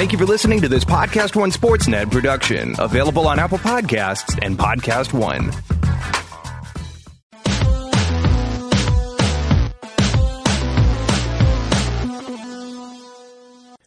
Thank you for listening to this Podcast One Sportsnet production, available on Apple Podcasts and Podcast One.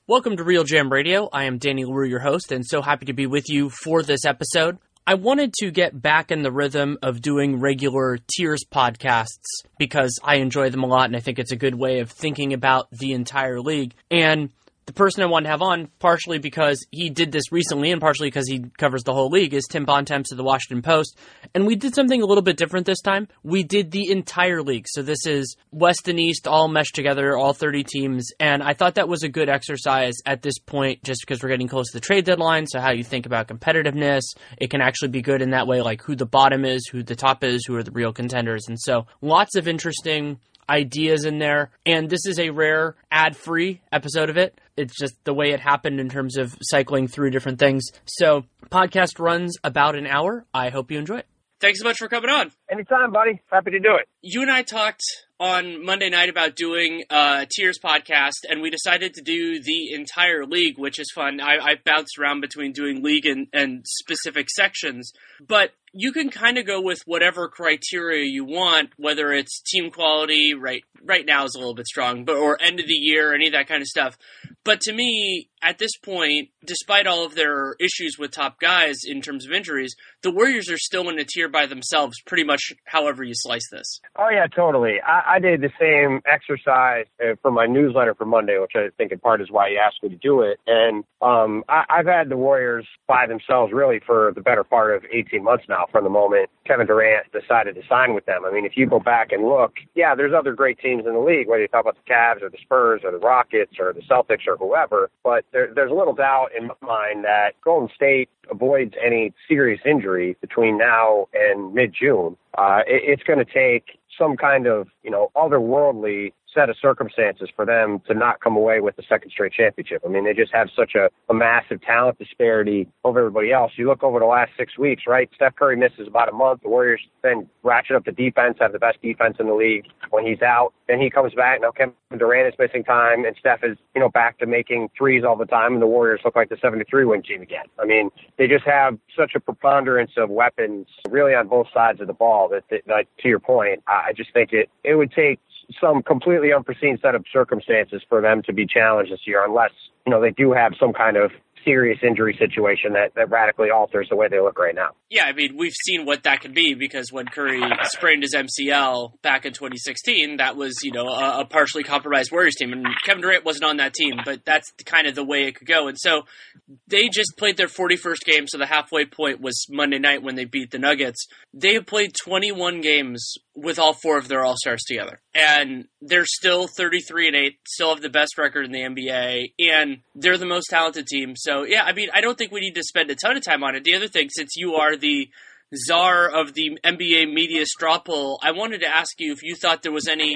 Welcome to RealGM Radio. I am Danny Leroux, your host, and so happy to be with you for this episode. I wanted to get back in the rhythm of doing regular tiers podcasts because I enjoy them a lot and I think it's a good way of thinking about the entire league. And the person I want to have on, partially because he did this recently and partially because he covers the whole league, is Tim Bontemps of the Washington Post. And we did something a little bit different this time. We did the entire league. So this is West and East all meshed together, all 30 teams. And I thought that was a good exercise at this point just because we're getting close to the trade deadline. So how you think about competitiveness, it can actually be good in that way, like who the bottom is, who the top is, who are the real contenders. And so lots of interesting ideas in there. And this is a rare ad free episode of it. It's just the way it happened in terms of cycling through different things. So, podcast runs about an hour. I hope you enjoy it. Thanks so much for coming on. Anytime, buddy. Happy to do it. You and I talked on Monday night about doing uh, a tiers podcast, and we decided to do the entire league, which is fun. I, I bounced around between doing league and, and specific sections, but you can kind of go with whatever criteria you want, whether it's team quality, right? Right now is a little bit strong, but or end of the year, any of that kind of stuff. But to me, at this point, despite all of their issues with top guys in terms of injuries, the Warriors are still in a tier by themselves, pretty much however you slice this. Oh yeah, totally. I, I did the same exercise uh, for my newsletter for Monday, which I think in part is why you asked me to do it. And um, I, I've had the Warriors by themselves really for the better part of 18 months now. From the moment Kevin Durant decided to sign with them. I mean, if you go back and look, yeah, there's other great teams in the league, whether you talk about the Cavs or the Spurs or the Rockets or the Celtics or whoever. But there, there's little doubt in my mind that Golden State avoids any serious injury between now and mid June. Uh, it, it's going to take some kind of, you know, otherworldly set of circumstances for them to not come away with the second straight championship. I mean, they just have such a, a massive talent disparity over everybody else. You look over the last six weeks, right? Steph Curry misses about a month. The Warriors then ratchet up the defense, have the best defense in the league when he's out. Then he comes back. Now Kevin Durant is missing time, and Steph is, you know, back to making threes all the time, and the Warriors look like the 73 win team again. I mean, they just have such a preponderance of weapons really on both sides of the ball that, that, that to your point, I just think it, it would take some completely unforeseen set of circumstances for them to be challenged this year, unless you know they do have some kind of serious injury situation that, that radically alters the way they look right now. Yeah, I mean, we've seen what that could be because when Curry sprained his MCL back in 2016, that was, you know, a, a, partially compromised Warriors team. And Kevin Durant wasn't on that team, but that's kind of the way it could go. And so they just played their 41st game, so the halfway point was Monday night when they beat the Nuggets. They have played 21 games with all four of their All Stars together. And they're still 33 and 8, still have the best record in the NBA, and they're the most talented team. So, yeah, I mean, I don't think we need to spend a ton of time on it. The other thing, since you are the czar of the NBA media straw poll, I wanted to ask you if you thought there was any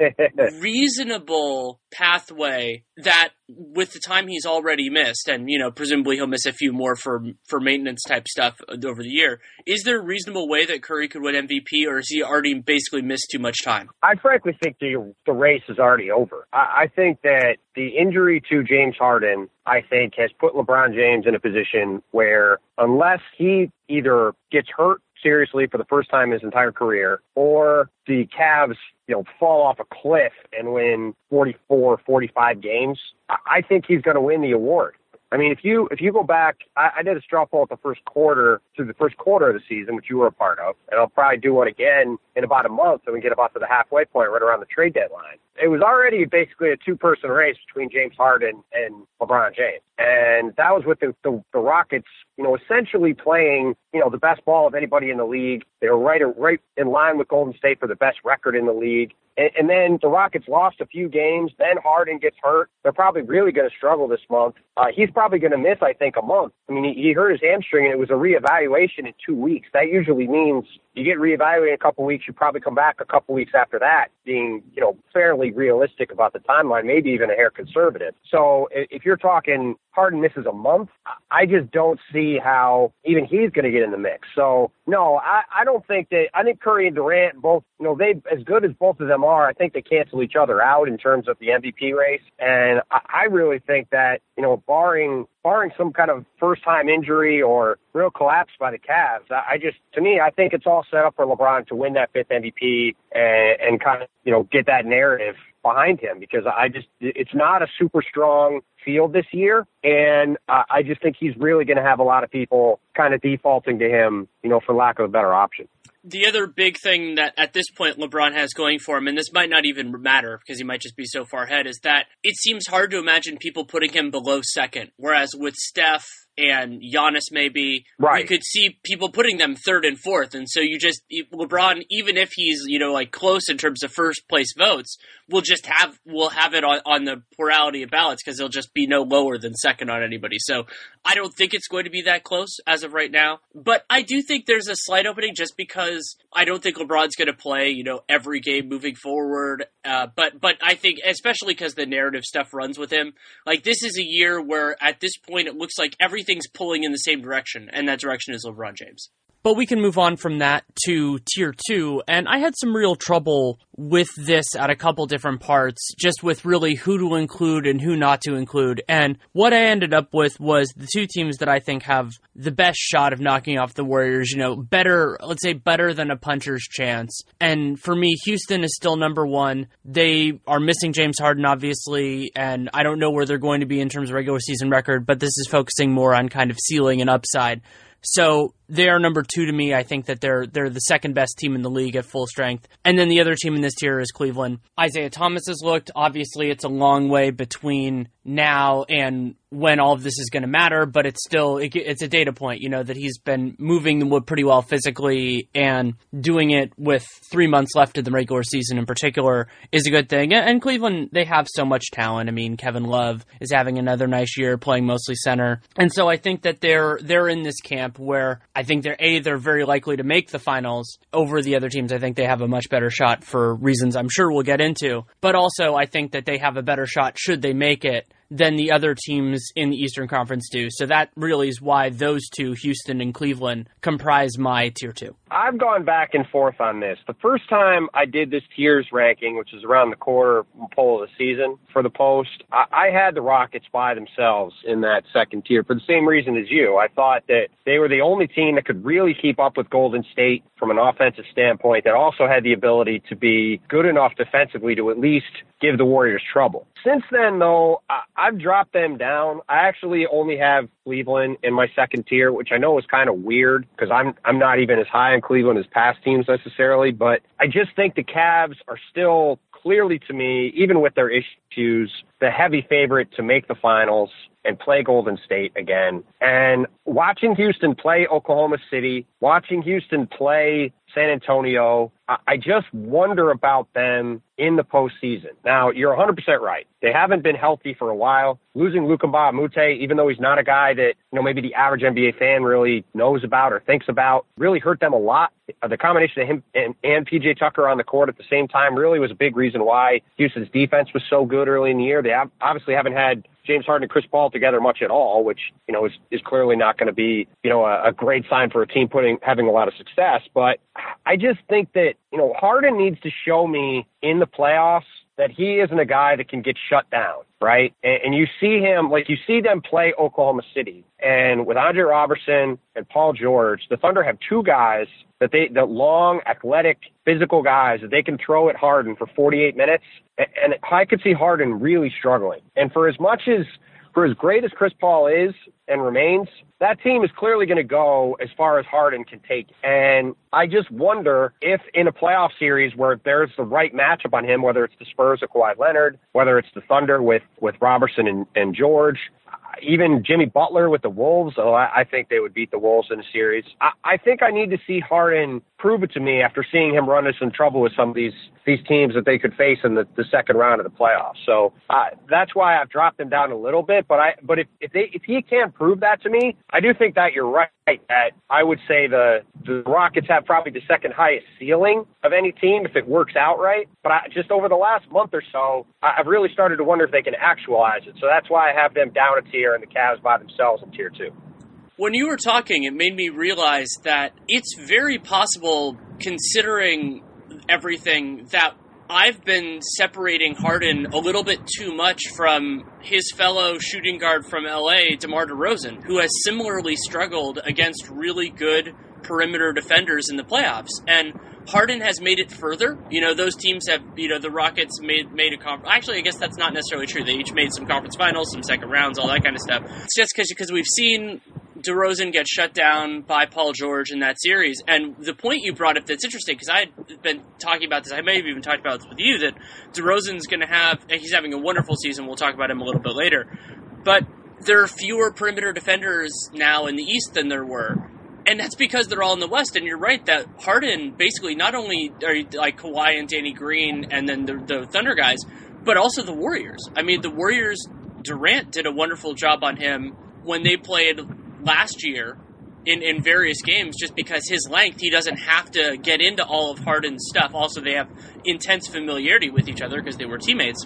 reasonable pathway that with the time he's already missed, and you know, presumably he'll miss a few more for for maintenance type stuff uh, over the year. Is there a reasonable way that Curry could win MVP, or has he already basically missed too much time? I frankly think the the race is already over. I, I think that the injury to James Harden, I think, has put LeBron James in a position where unless he either gets hurt seriously for the first time in his entire career, or the Cavs, you know, fall off a cliff and win 44, 45 games, I think he's going to win the award. I mean, if you if you go back, I, I did a straw poll at the first quarter through the first quarter of the season, which you were a part of, and I'll probably do one again in about a month, and we get about to the halfway point, right around the trade deadline. It was already basically a two-person race between James Harden and LeBron James, and that was with the, the the Rockets, you know, essentially playing, you know, the best ball of anybody in the league. They were right right in line with Golden State for the best record in the league. And, and then the Rockets lost a few games. Then Harden gets hurt. They're probably really going to struggle this month. Uh, he's probably going to miss, I think, a month. I mean, he, he hurt his hamstring, and it was a reevaluation in two weeks. That usually means you get reevaluated in a couple weeks. You probably come back a couple weeks after that, being you know fairly realistic about the timeline, maybe even a hair conservative. So if you're talking Harden misses a month, I just don't see how even he's going to get in the mix. So no, I, I don't think that. I think Curry and Durant both, you know, they as good as both of them are. I think they cancel each other out in terms of the MVP race, and I, I really think that you know, barring barring some kind of first time injury or real collapse by the Cavs, I, I just to me, I think it's all set up for LeBron to win that fifth MVP and, and kind of you know get that narrative behind him because I just it's not a super strong field this year, and uh, I just think he's really going to have a lot of people kind of defaulting to him, you know, for lack of a better option. The other big thing that at this point LeBron has going for him, and this might not even matter because he might just be so far ahead, is that it seems hard to imagine people putting him below second. Whereas with Steph and Giannis maybe right. you could see people putting them third and fourth. And so you just LeBron even if he's you know like close in terms of first place votes will just have will have it on, on the plurality of ballots because he'll just be no lower than second on anybody. So I don't think it's going to be that close as of right now. But I do think there's a slight opening just because I don't think LeBron's going to play you know every game moving forward. Uh, but but I think especially because the narrative stuff runs with him. Like this is a year where at this point it looks like every everything's pulling in the same direction, and that direction is LeBron James. But we can move on from that to tier two. And I had some real trouble with this at a couple different parts, just with really who to include and who not to include. And what I ended up with was the two teams that I think have the best shot of knocking off the Warriors, you know, better, let's say better than a puncher's chance. And for me, Houston is still number one. They are missing James Harden, obviously, and I don't know where they're going to be in terms of regular season record, but this is focusing more on kind of ceiling and upside. So they are number two to me. I think that they're they're the second best team in the league at full strength. And then the other team in this tier is Cleveland. Isaiah Thomas has looked. Obviously, it's a long way between now and when all of this is going to matter, but it's still it, it's a data point. You know that he's been moving the wood pretty well physically and doing it with three months left of the regular season in particular is a good thing. And Cleveland they have so much talent. I mean, Kevin Love is having another nice year playing mostly center, and so I think that they're they're in this camp where I think they're a they're very likely to make the finals over the other teams. I think they have a much better shot for reasons I'm sure we'll get into, but also I think that they have a better shot should they make it than the other teams in the Eastern Conference do. So that really is why those two, Houston and Cleveland, comprise my tier two. I've gone back and forth on this. The first time I did this tiers ranking, which is around the quarter poll of the season for the Post, I, I had the Rockets by themselves in that second tier for the same reason as you. I thought that they were the only team that could really keep up with Golden State from an offensive standpoint that also had the ability to be good enough defensively to at least give the Warriors trouble. Since then, though, I, I've dropped them down. I actually only have Cleveland in my second tier, which I know is kind of weird because I'm I'm not even as high in Cleveland as past teams necessarily. But I just think the Cavs are still clearly to me, even with their issues, the heavy favorite to make the finals and play Golden State again. And watching Houston play Oklahoma City, watching Houston play San Antonio, I just wonder about them in the postseason. Now, you're 100% right. They haven't been healthy for a while. Losing Luc Mbah a Moute, even though he's not a guy that, you know, maybe the average NBA fan really knows about or thinks about, really hurt them a lot. Uh, the combination of him and, and PJ Tucker on the court at the same time really was a big reason why Houston's defense was so good early in the year. They obviously haven't had James Harden and Chris Paul together much at all, which you know is is clearly not going to be you know a, a great sign for a team putting having a lot of success. But I just think that you know Harden needs to show me in the playoffs that he isn't a guy that can get shut down, right? And, and you see him, like you see them play Oklahoma City, and with Andre Roberson and Paul George, the Thunder have two guys that they, the long, athletic, physical guys that they can throw at Harden for 48 minutes. and, And I could see Harden really struggling. And for as much as for as great as Chris Paul is and remains, that team is clearly going to go as far as Harden can take. And I just wonder if in a playoff series where there's the right matchup on him, whether it's the Spurs or Kawhi Leonard, whether it's the Thunder with, with Roberson and, and George, even Jimmy Butler with the Wolves, oh, I, I think they would beat the Wolves in a series. I, I think I need to see Harden prove it to me after seeing him run into some trouble with some of these these teams that they could face in the, the second round of the playoffs. So uh, that's why I've dropped him down a little bit. But I but if if they if he can't prove that to me, I do think that you're right that I would say the the Rockets have probably the second highest ceiling of any team if it works out right. But I, just over the last month or so, I've really started to wonder if they can actualize it. So that's why I have them down a tier and the Cavs by themselves in tier two. When you were talking, it made me realize that it's very possible, considering everything, that I've been separating Harden a little bit too much from his fellow shooting guard from LA, DeMar DeRozan, who has similarly struggled against really good perimeter defenders in the playoffs. And Harden has made it further. You know, those teams have, you know, the Rockets made made a conference. Actually, I guess that's not necessarily true. They each made some conference finals, some second rounds, all that kind of stuff. It's just because we've seen DeRozan get shut down by Paul George in that series. And the point you brought up that's interesting because I had been talking about this. I may have even talked about this with you that DeRozan's going to have. He's having a wonderful season. We'll talk about him a little bit later. But there are fewer perimeter defenders now in the East than there were. And that's because they're all in the West. And you're right that Harden basically not only are like Kawhi and Danny Green and then the, the Thunder guys, but also the Warriors. I mean, the Warriors, Durant did a wonderful job on him when they played last year in, in various games just because his length, he doesn't have to get into all of Harden's stuff. Also, they have intense familiarity with each other because they were teammates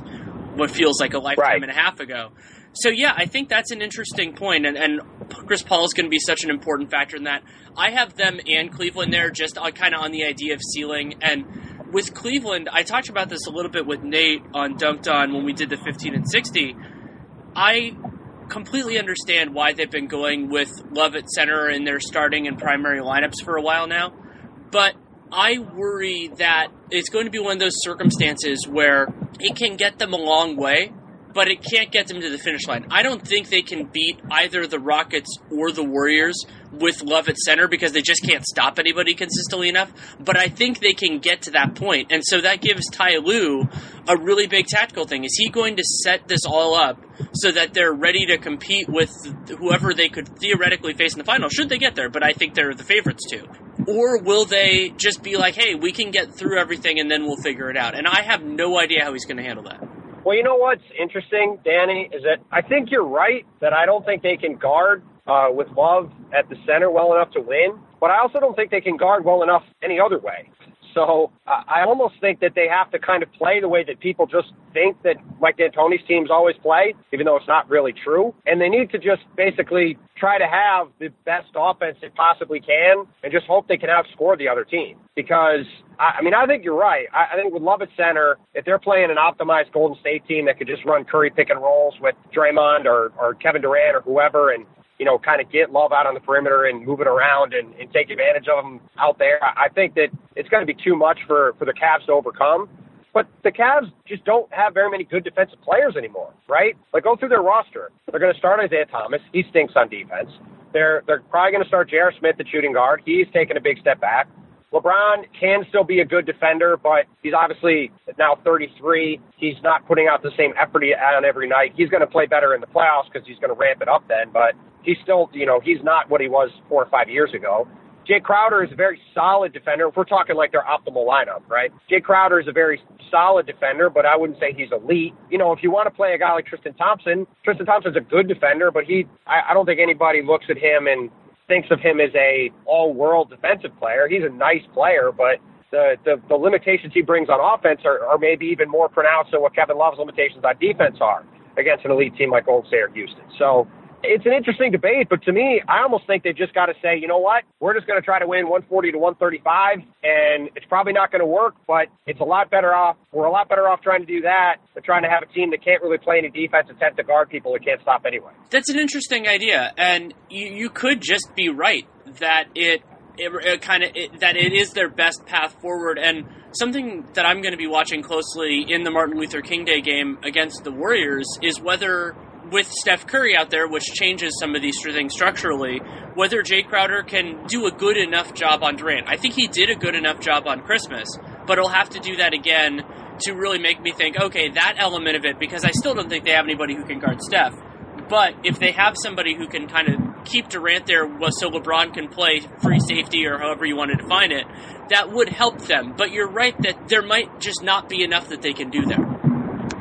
what feels like a lifetime Right. and a half ago. So, yeah, I think that's an interesting point, and, and Chris Paul is going to be such an important factor in that. I have them and Cleveland there just uh, kind of on the idea of ceiling. And with Cleveland, I talked about this a little bit with Nate on Dunked On when we did the 15 and 60. I completely understand why they've been going with Love at center in their starting and primary lineups for a while now. But I worry that it's going to be one of those circumstances where it can get them a long way, but it can't get them to the finish line. I don't think they can beat either the Rockets or the Warriors with Love at center because they just can't stop anybody consistently enough. But I think they can get to that point. And so that gives Ty Lue a really big tactical thing. Is he going to set this all up so that they're ready to compete with whoever they could theoretically face in the final, should they get there? But I think they're the favorites too. Or will they just be like, hey, we can get through everything and then we'll figure it out? And I have no idea how he's going to handle that. Well, you know what's interesting, Danny, is that I think you're right that I don't think they can guard uh, with Love at the center well enough to win, but I also don't think they can guard well enough any other way. So I almost think that they have to kind of play the way that people just think that Mike D'Antoni's teams always play, even though it's not really true. And they need to just basically try to have the best offense they possibly can and just hope they can outscore the other team. Because, I, I mean, I think you're right. I, I think with Love at center, if they're playing an optimized Golden State team that could just run Curry pick and rolls with Draymond or, or Kevin Durant or whoever and you know, kind of get Love out on the perimeter and move it around and, and take advantage of them out there. I think that it's going to be too much for, for the Cavs to overcome. But the Cavs just don't have very many good defensive players anymore, right? Like go through their roster. They're going to start Isaiah Thomas. He stinks on defense. They're they're probably going to start J.R. Smith at shooting guard. He's taken a big step back. LeBron can still be a good defender, but he's obviously now 33. He's not putting out the same effort on every night. He's going to play better in the playoffs because he's going to ramp it up then, but he's still, you know, he's not what he was four or five years ago. Jay Crowder is a very solid defender. If we're talking like their optimal lineup, right? Jay Crowder is a very solid defender, but I wouldn't say he's elite. You know, if you want to play a guy like Tristan Thompson, Tristan Thompson's a good defender, but he, I, I don't think anybody looks at him and thinks of him as a all-world defensive player. He's a nice player, but the, the, the limitations he brings on offense are, are maybe even more pronounced than what Kevin Love's limitations on defense are against an elite team like Golden State or Houston. So it's an interesting debate, but to me, I almost think they've just got to say, you know what, we're just going to try to win 140 to 135, and it's probably not going to work, but it's a lot better off. We're a lot better off trying to do that than trying to have a team that can't really play any defense attempt to guard people that can't stop anyway. That's an interesting idea, and you, you could just be right that it it, uh, it kind of that it is their best path forward and something that I'm going to be watching closely in the Martin Luther King Day game against the Warriors is whether with Steph Curry out there, which changes some of these things structurally, whether Jay Crowder can do a good enough job on Durant. I think he did a good enough job on Christmas, but he'll have to do that again to really make me think, okay, that element of it, because I still don't think they have anybody who can guard Steph. But if they have somebody who can kind of keep Durant there so LeBron can play free safety or however you want to define it, that would help them. But you're right that there might just not be enough that they can do there.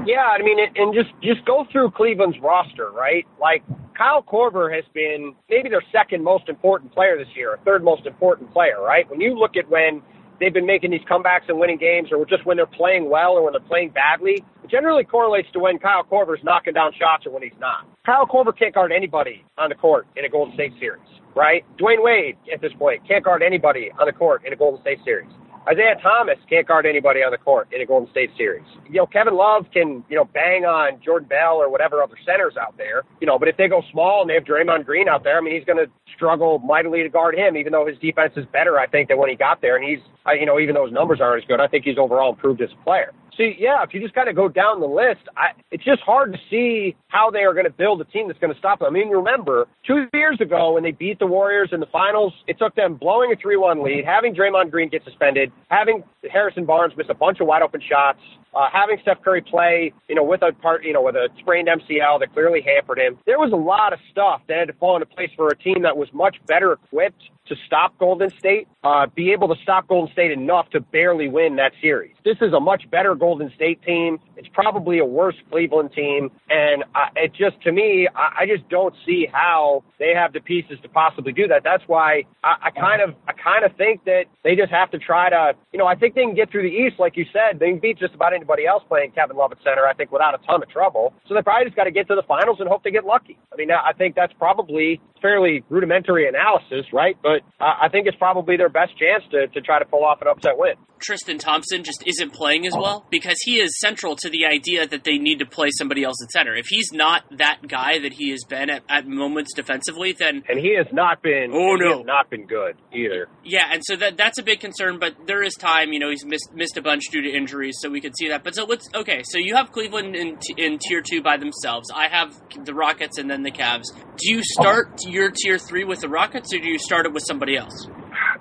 Yeah, I mean, and just just go through Cleveland's roster, right? Like Kyle Korver has been maybe their second most important player this year, or third most important player, right? When you look at when they've been making these comebacks and winning games, or just when they're playing well or when they're playing badly, it generally correlates to when Kyle Korver's knocking down shots or when he's not. Kyle Korver can't guard anybody on the court in a Golden State series, right? Dwyane Wade, at this point, can't guard anybody on the court in a Golden State series. Isaiah Thomas can't guard anybody on the court in a Golden State series. You know, Kevin Love can, you know, bang on Jordan Bell or whatever other centers out there, you know, but if they go small and they have Draymond Green out there, I mean, he's going to struggle mightily to guard him, even though his defense is better, I think, than when he got there. And he's, you know, even though his numbers aren't as good, I think he's overall improved as a player. See, yeah, if you just kind of go down the list, I, it's just hard to see how they are going to build a team that's going to stop them. I mean, remember, two years ago when they beat the Warriors in the finals, it took them blowing a 3 1 lead, having Draymond Green get suspended, having Harrison Barnes miss a bunch of wide open shots, uh, having Steph Curry play, you know, with a part, you know, with a sprained MCL that clearly hampered him. There was a lot of stuff that had to fall into place for a team that was much better equipped to stop Golden State, uh, be able to stop Golden State enough to barely win that series. This is a much better Golden State team. It's probably a worse Cleveland team, and uh, it just to me, I, I just don't see how they have the pieces to possibly do that. That's why I, I kind of, I kind of think that they just have to try to, you know, I think they can get through the East, like you said. They can beat just about anybody else playing Kevin Love at center. I think without a ton of trouble. So they probably just got to get to the finals and hope they get lucky. I mean, I think that's probably fairly rudimentary analysis, right? But uh, I think it's probably their best chance to, to try to pull off an upset win. Tristan Thompson just isn't playing as well because he is central to the idea that they need to play somebody else at center. If he's not that guy that he has been at, at moments defensively, then and he has not been. Oh no, not been good either. Yeah, and so that that's a big concern. But there is time. You know, he's missed missed a bunch due to injuries, so we could see that. But so let's okay. So you have Cleveland in in tier two by themselves. I have the Rockets and then the Cavs. Do you start your tier three with the Rockets, or do you start it with somebody else?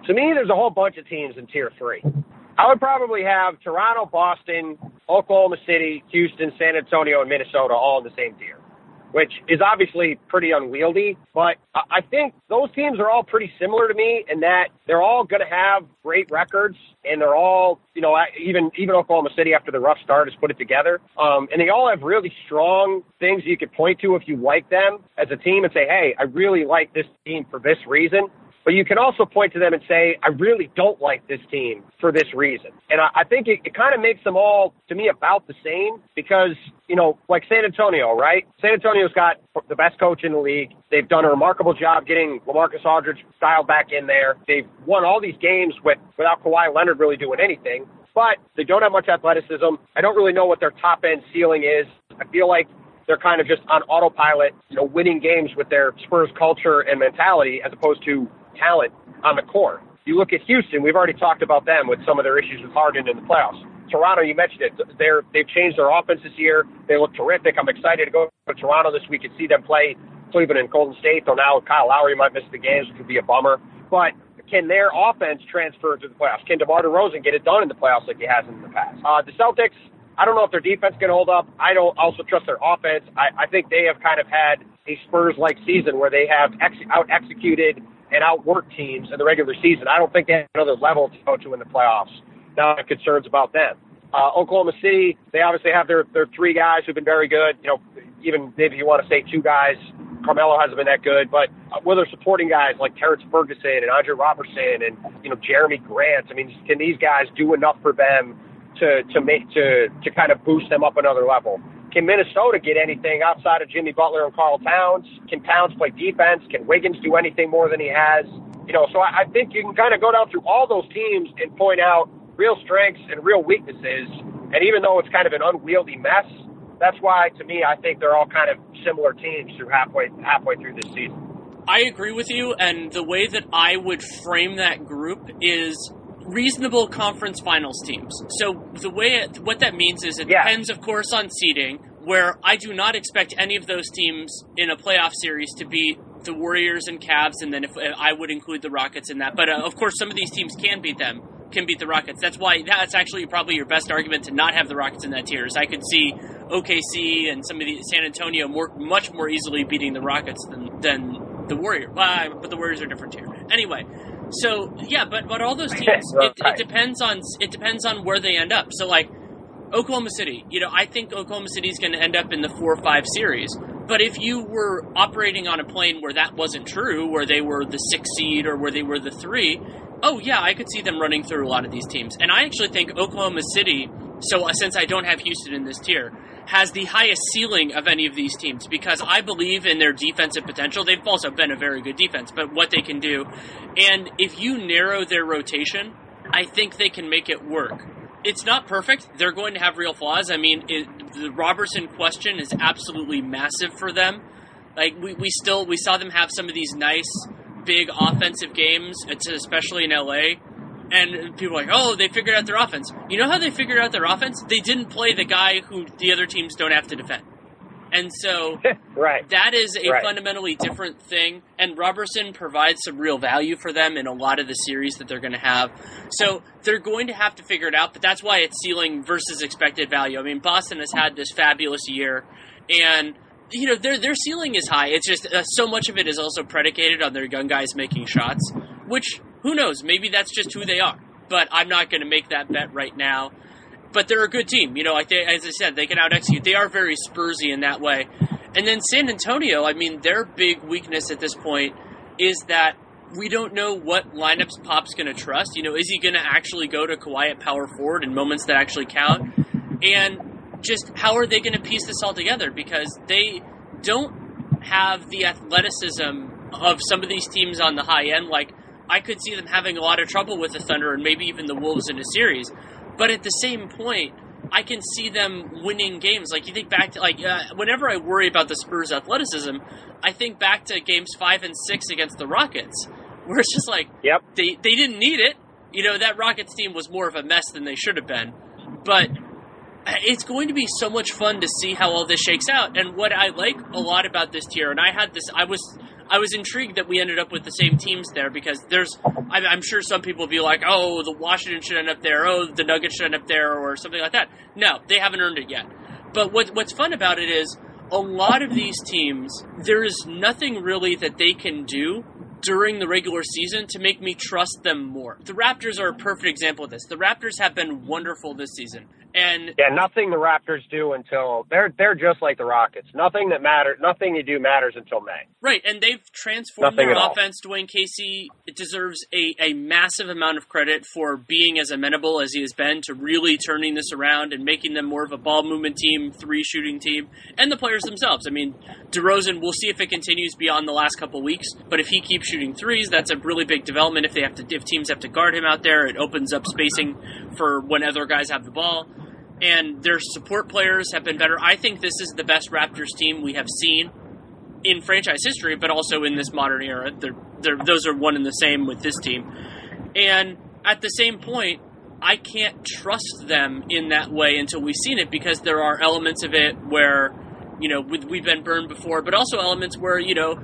To me, there's a whole bunch of teams in tier three. I would probably have Toronto, Boston, Oklahoma City, Houston, San Antonio, and Minnesota all in the same tier, which is obviously pretty unwieldy. But I think those teams are all pretty similar to me in that they're all going to have great records, and they're all, you know, even even Oklahoma City after the rough start has put it together, um, and they all have really strong things you could point to if you like them as a team and say, hey, I really like this team for this reason. But you can also point to them and say, I really don't like this team for this reason. And I, I think it, it kind of makes them all, to me, about the same because, you know, like San Antonio, right? San Antonio's got the best coach in the league. They've done a remarkable job getting LaMarcus Aldridge dialed back in there. They've won all these games with, without Kawhi Leonard really doing anything. But they don't have much athleticism. I don't really know what their top end ceiling is. I feel like they're kind of just on autopilot, you know, winning games with their Spurs culture and mentality as opposed to talent on the court. You look at Houston, we've already talked about them with some of their issues with Harden in the playoffs. Toronto, you mentioned it. They're they've changed their offense this year. They look terrific. I'm excited to go to Toronto this week and see them play Cleveland and Golden State. Though now Kyle Lowry might miss the games, which would be a bummer. But can their offense transfer to the playoffs? Can DeMar DeRozan get it done in the playoffs like he has in the past? Uh, the Celtics, I don't know if their defense can hold up. I don't also trust their offense. I, I think they have kind of had a Spurs-like season where they have ex- out executed and outwork teams in the regular season. I don't think they have another level to go to in the playoffs. Now I have concerns about them. Uh, Oklahoma City, they obviously have their, their three guys who've been very good. You know, even maybe you want to say two guys. Carmelo hasn't been that good, but uh, with their supporting guys like Terrence Ferguson and Andre Roberson and you know Jerami Grant, I mean, can these guys do enough for them to to make to to kind of boost them up another level? Can Minnesota get anything outside of Jimmy Butler and Karl Towns? Can Towns play defense? Can Wiggins do anything more than he has? You know, so I, I think you can kind of go down through all those teams and point out real strengths and real weaknesses. And even though it's kind of an unwieldy mess, that's why, to me, I think they're all kind of similar teams through halfway halfway through this season. I agree with you, and the way that I would frame that group is reasonable conference finals teams. So the way it, what that means is it yeah. depends, of course, on seeding. Where I do not expect any of those teams in a playoff series to beat the Warriors and Cavs, and then if I would include the Rockets in that. But uh, of course, some of these teams can beat them, can beat the Rockets. That's why that's actually probably your best argument to not have the Rockets in that tier. Is I could see OKC and some of the San Antonio more much more easily beating the Rockets than than the Warriors. Uh, but the Warriors are different tier. Anyway, so yeah, but but all those teams, it, it depends on it depends on where they end up. So like Oklahoma City, you know, I think Oklahoma City is going to end up in the four or five series. But if you were operating on a plane where that wasn't true, where they were the six seed or where they were the three, oh yeah, I could see them running through a lot of these teams. And I actually think Oklahoma City. So uh, since I don't have Houston in this tier, has the highest ceiling of any of these teams because I believe in their defensive potential. They've also been a very good defense, but what they can do. And if you narrow their rotation, I think they can make it work. It's not perfect. They're going to have real flaws. I mean, it, the Roberson question is absolutely massive for them. Like we, we still we saw them have some of these nice big offensive games, uh, especially in LA and people are like, oh, they figured out their offense. You know how they figured out their offense? They didn't play the guy who the other teams don't have to defend. And so right. that is a right. fundamentally different thing. And Roberson provides some real value for them in a lot of the series that they're going to have. So they're going to have to figure it out, but that's why it's ceiling versus expected value. I mean, Boston has had this fabulous year, and you know their their ceiling is high. It's just uh, so much of it is also predicated on their young guys making shots, which who knows? Maybe that's just who they are. But I'm not going to make that bet right now. But they're a good team. You know, like they, as I said, they can out execute. They are very Spursy in that way. And then San Antonio, I mean, their big weakness at this point is that we don't know what lineups Pop's going to trust. You know, is he going to actually go to Kawhi at power forward in moments that actually count? And just how are they going to piece this all together? Because they don't have the athleticism of some of these teams on the high end. Like I could see them having a lot of trouble with the Thunder and maybe even the Wolves in a series. But at the same point, I can see them winning games. Like you think back to like uh, whenever I worry about the Spurs' athleticism, I think back to games five and six against the Rockets, where it's just like, yep, they they didn't need it. You know that Rockets team was more of a mess than they should have been, but it's going to be so much fun to see how all this shakes out. And what I like a lot about this tier, and I had this, I was I was intrigued that we ended up with the same teams there because there's, I'm sure some people will be like, oh, the Washington should end up there, oh, the Nuggets should end up there, or something like that. No, they haven't earned it yet. But what, what's fun about it is a lot of these teams, there is nothing really that they can do during the regular season to make me trust them more. The Raptors are a perfect example of this. The Raptors have been wonderful this season. And yeah, nothing the Raptors do until they're they're just like the Rockets. Nothing that matters, nothing you do matters until May. Right, and they've transformed nothing their offense. All. Dwane Casey deserves a, a massive amount of credit for being as amenable as he has been to really turning this around and making them more of a ball movement team, three shooting team, and the players themselves. I mean, DeRozan, we'll see if it continues beyond the last couple weeks, but if he keeps shooting threes, that's a really big development. If they have to, if teams have to guard him out there, it opens up spacing for when other guys have the ball and their support players have been better. I think this is the best Raptors team we have seen in franchise history, but also in this modern era. They're, they're, those are one and the same with this team. And at the same point, I can't trust them in that way until we've seen it because there are elements of it where, you know, we've been burned before, but also elements where, you know,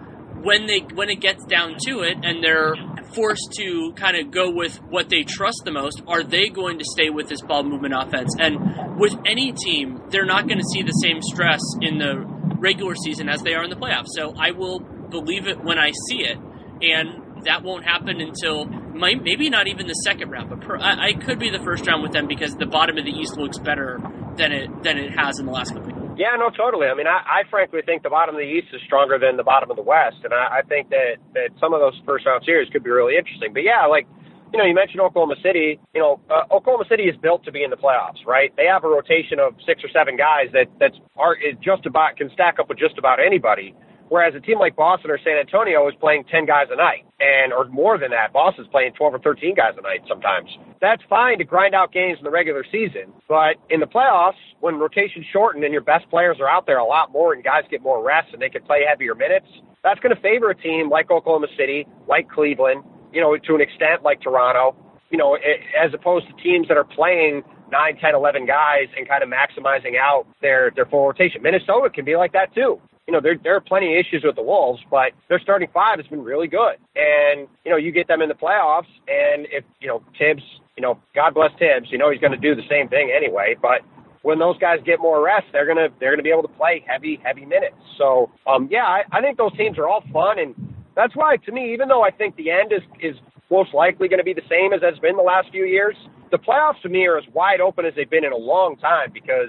when they when it gets down to it and they're forced to kind of go with what they trust the most, are they going to stay with this ball movement offense? And with any team, they're not going to see the same stress in the regular season as they are in the playoffs. So I will believe it when I see it, and that won't happen until maybe not even the second round, but per, I, I could be the first round with them because the bottom of the East looks better than it than it has in the last couple. Yeah, no, totally. I mean, I, I frankly think the bottom of the East is stronger than the bottom of the West, and I, I think that that some of those first round series could be really interesting. But yeah, like you know, you mentioned Oklahoma City. You know, uh, Oklahoma City is built to be in the playoffs, right? They have a rotation of six or seven guys that that's are is just about can stack up with just about anybody. Whereas a team like Boston or San Antonio is playing 10 guys a night, and or more than that. Boston's playing 12 or 13 guys a night sometimes. That's fine to grind out games in the regular season, but in the playoffs, when rotation's shortened and your best players are out there a lot more and guys get more rest and they can play heavier minutes, that's going to favor a team like Oklahoma City, like Cleveland, you know, to an extent like Toronto, you know, as opposed to teams that are playing 9, 10, 11 guys and kind of maximizing out their, their full rotation. Minnesota can be like that too you know, there, there are plenty of issues with the Wolves, but their starting five has been really good. And, you know, you get them in the playoffs, and if, you know, Thibs, you know, God bless Thibs, you know, he's going to do the same thing anyway, but when those guys get more rest, they're gonna they're gonna be able to play heavy heavy minutes. So um, yeah, I, I think those teams are all fun, and that's why to me, even though I think the end is is most likely going to be the same as has been the last few years, the playoffs to me are as wide open as they've been in a long time because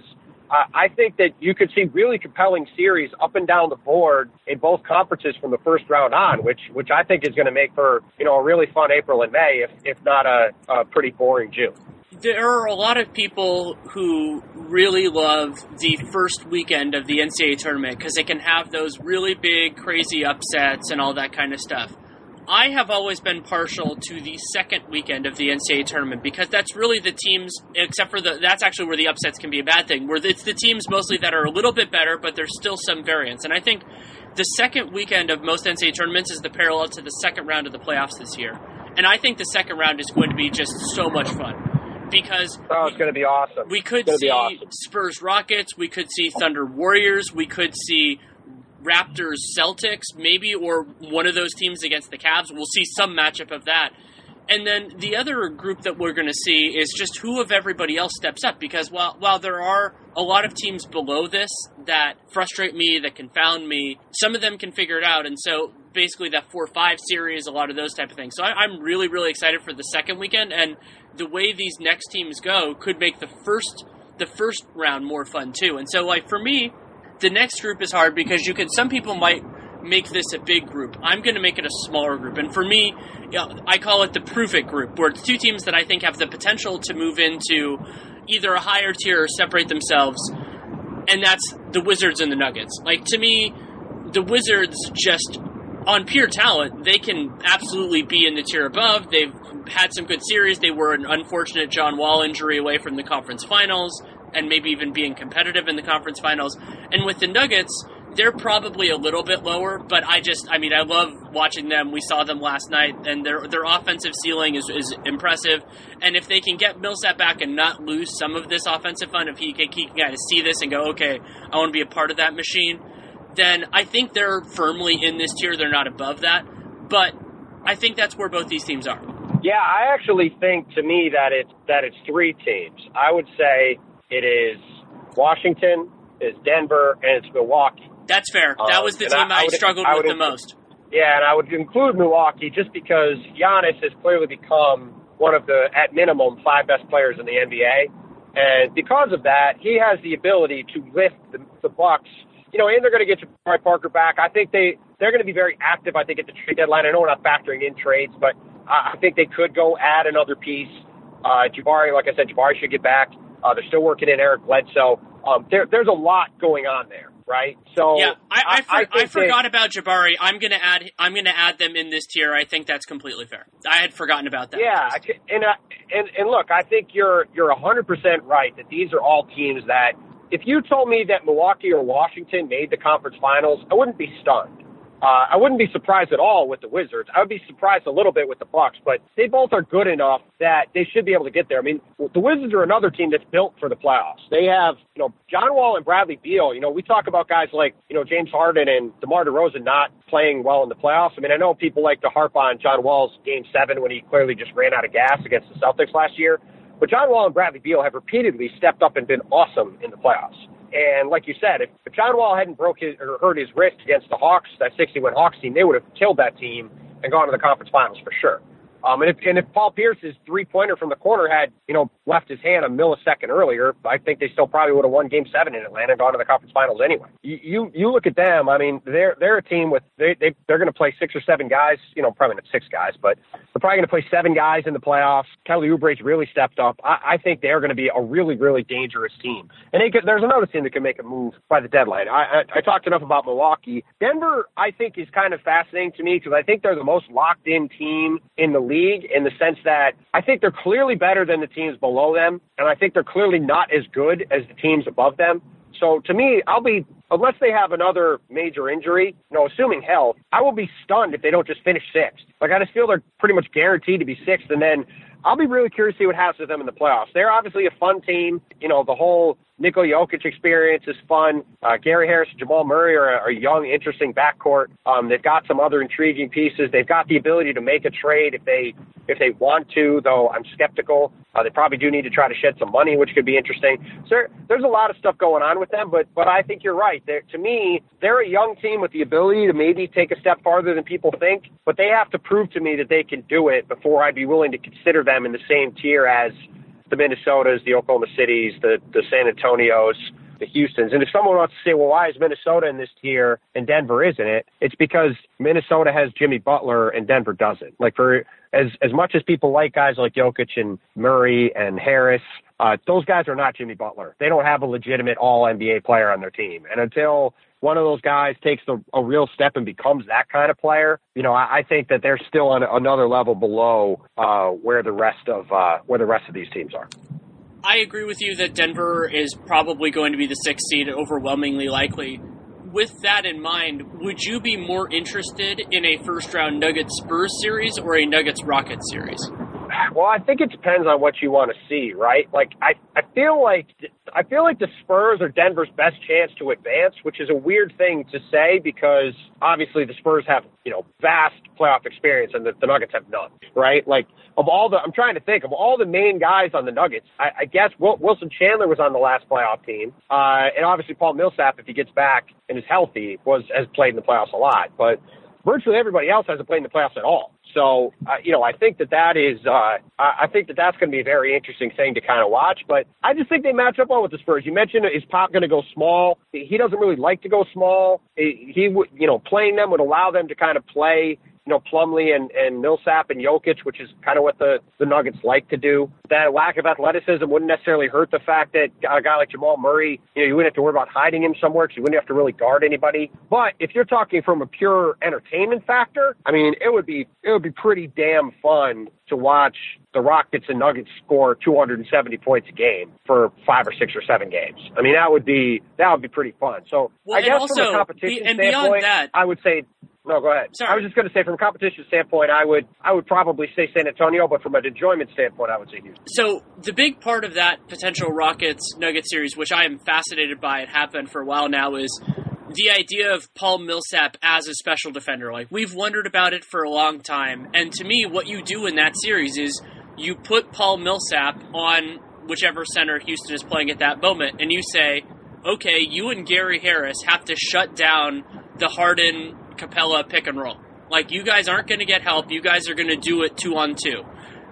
I, think that you could see really compelling series up and down the board in both conferences from the first round on, which which I think is going to make for you know a really fun April and May, if if not a, a pretty boring June there are a lot of people who really love the first weekend of the NCAA tournament because they can have those really big, crazy upsets and all that kind of stuff. I have always been partial to the second weekend of the NCAA tournament because that's really the teams, except for the, that's actually where the upsets can be a bad thing, where it's the teams mostly that are a little bit better, but there's still some variance. And I think the second weekend of most NCAA tournaments is the parallel to the second round of the playoffs this year. And I think the second round is going to be just so much fun because oh, it's going to be awesome. We could see awesome. Spurs Rockets, we could see Thunder Warriors, we could see Raptors Celtics, maybe, or one of those teams against the Cavs. We'll see some matchup of that. And then the other group that we're going to see is just who of everybody else steps up because while while there are a lot of teams below this that frustrate me, that confound me, some of them can figure it out. And so basically that four five series, a lot of those type of things. So I, I'm really really excited for the second weekend and the way these next teams go could make the first the first round more fun too. And so like for me, the next group is hard because you can. Some people might make this a big group. I'm going to make it a smaller group, and for me, I call it the proof it group, where it's two teams that I think have the potential to move into either a higher tier or separate themselves, and that's the Wizards and the Nuggets. Like to me, the Wizards just on pure talent, they can absolutely be in the tier above. They've had some good series. They were an unfortunate John Wall injury away from the conference finals and maybe even being competitive in the conference finals. And with the Nuggets, they're probably a little bit lower, but I just, I mean, I love watching them. We saw them last night, and their their offensive ceiling is, is impressive. And if they can get Millsap back and not lose some of this offensive fun, if he can, he can kind of see this and go, okay, I want to be a part of that machine, then I think they're firmly in this tier. They're not above that, but I think that's where both these teams are. Yeah, I actually think to me that it's that it's three teams. I would say it is Washington, it's Denver, and it's Milwaukee. That's fair. That um, was the team I, I, would, struggled I with the most. Yeah, and I would include Milwaukee just because Giannis has clearly become one of the, at minimum, five best players in the NBA. And because of that, he has the ability to lift the, the Bucks. You know, and they're going to get Jabari Parker back. I think they they're going to be very active. I think at the trade deadline. I know we're not factoring in trades, but I think they could go add another piece. Uh, Jabari, like I said, Jabari should get back. Uh, they're still working in Eric Bledsoe. Um, there, there's a lot going on there, right? So yeah, I, I, I, I forgot about Jabari. I'm gonna add I'm gonna add them in this tier. I think that's completely fair. I had forgotten about that. Yeah, and uh, and and look, I think you're you're 100 percent right that these are all teams that if you told me that Milwaukee or Washington made the conference finals, I wouldn't be stunned. Uh, I wouldn't be surprised at all with the Wizards. I would be surprised a little bit with the Bucks, but they both are good enough that they should be able to get there. I mean, the Wizards are another team that's built for the playoffs. They have, you know, John Wall and Bradley Beal. You know, we talk about guys like, you know, James Harden and DeMar DeRozan not playing well in the playoffs. I mean, I know people like to harp on John Wall's Game Seven when he clearly just ran out of gas against the Celtics last year, but John Wall and Bradley Beal have repeatedly stepped up and been awesome in the playoffs. And like you said, if, if John Wall hadn't broke his or hurt his wrist against the Hawks, that 60-win Hawks team, they would have killed that team and gone to the conference finals for sure. Um, and if and if Paul Pierce's three pointer from the corner had you know left his hand a millisecond earlier, I think they still probably would have won Game Seven in Atlanta and gone to the conference finals anyway. You you, you look at them. I mean, they're they're a team with they they they're going to play six or seven guys. You know, probably not six guys, but they're probably going to play seven guys in the playoffs. Kelly Oubre's really stepped up. I, I think they're going to be a really really dangerous team. And they could, there's another team that can make a move by the deadline. I, I I talked enough about Milwaukee. Denver, I think, is kind of fascinating to me because I think they're the most locked in team in the league in the sense that I think they're clearly better than the teams below them, and I think they're clearly not as good as the teams above them. So to me, I'll be unless they have another major injury, you know, assuming health, I will be stunned if they don't just finish sixth. Like I just feel they're pretty much guaranteed to be sixth, and then I'll be really curious to see what happens with them in the playoffs. They're obviously a fun team. You know, the whole Nikola Jokic experience is fun. Uh, Gary Harris and Jamal Murray are, are a young, interesting backcourt. Um, they've got some other intriguing pieces. They've got the ability to make a trade if they if they want to, though I'm skeptical. Uh, they probably do need to try to shed some money, which could be interesting. So there, there's a lot of stuff going on with them, but but I think you're right. They're, to me, they're a young team with the ability to maybe take a step farther than people think, but they have to prove to me that they can do it before I'd be willing to consider them in the same tier as the Minnesotas, the Oklahoma Cities, the the San Antonios, the Houston's. And if someone wants to say, well, why is Minnesota in this tier and Denver isn't it? It's because Minnesota has Jimmy Butler and Denver doesn't. Like for as as much as people like guys like Jokic and Murray and Harris, uh, those guys are not Jimmy Butler. They don't have a legitimate All NBA player on their team. And until one of those guys takes a real step and becomes that kind of player, you know, I, I think that they're still on another level below uh, where the rest of uh, where the rest of these teams are. I agree with you that Denver is probably going to be the sixth seed, overwhelmingly likely. With that in mind, would you be more interested in a first round Nuggets Spurs series or a Nuggets Rockets series? Well, I think it depends on what you want to see, right? Like I, I feel like I feel like the Spurs are Denver's best chance to advance, which is a weird thing to say because obviously the Spurs have you know vast playoff experience and the, the Nuggets have none, right? Like of all the, I'm trying to think of all the main guys on the Nuggets. I, I guess Wilson Chandler was on the last playoff team, uh, and obviously Paul Millsap, if he gets back and is healthy, was has played in the playoffs a lot, but virtually everybody else hasn't played in the playoffs at all. So, uh, you know, I think that that is, uh, I think that that's going to be a very interesting thing to kind of watch. But I just think they match up well with the Spurs. You mentioned is Pop going to go small? He doesn't really like to go small. He would, you know, playing them would allow them to kind of play you know, Plumlee and, and Millsap and Jokic, which is kind of what the, the Nuggets like to do. That lack of athleticism wouldn't necessarily hurt the fact that a guy like Jamal Murray, you know, you wouldn't have to worry about hiding him somewhere because you wouldn't have to really guard anybody. But if you're talking from a pure entertainment factor, I mean, it would be it would be pretty damn fun to watch the Rockets and Nuggets score 270 points a game for five or six or seven games. I mean, that would be that would be pretty fun. So well, I guess also, from a competition and standpoint, that, I would say no, go ahead. Sorry. I was just going to say, from a competition standpoint, I would I would probably say San Antonio, but from an enjoyment standpoint, I would say Houston. So the big part of that potential Rockets Nugget series, which I am fascinated by and have been for a while now, is the idea of Paul Millsap as a special defender. Like we've wondered about it for a long time, and to me, what you do in that series is you put Paul Millsap on whichever center Houston is playing at that moment, and you say, okay, you and Gary Harris have to shut down the Harden Capela pick and roll. Like you guys aren't going to get help. You guys are going to do it two on two,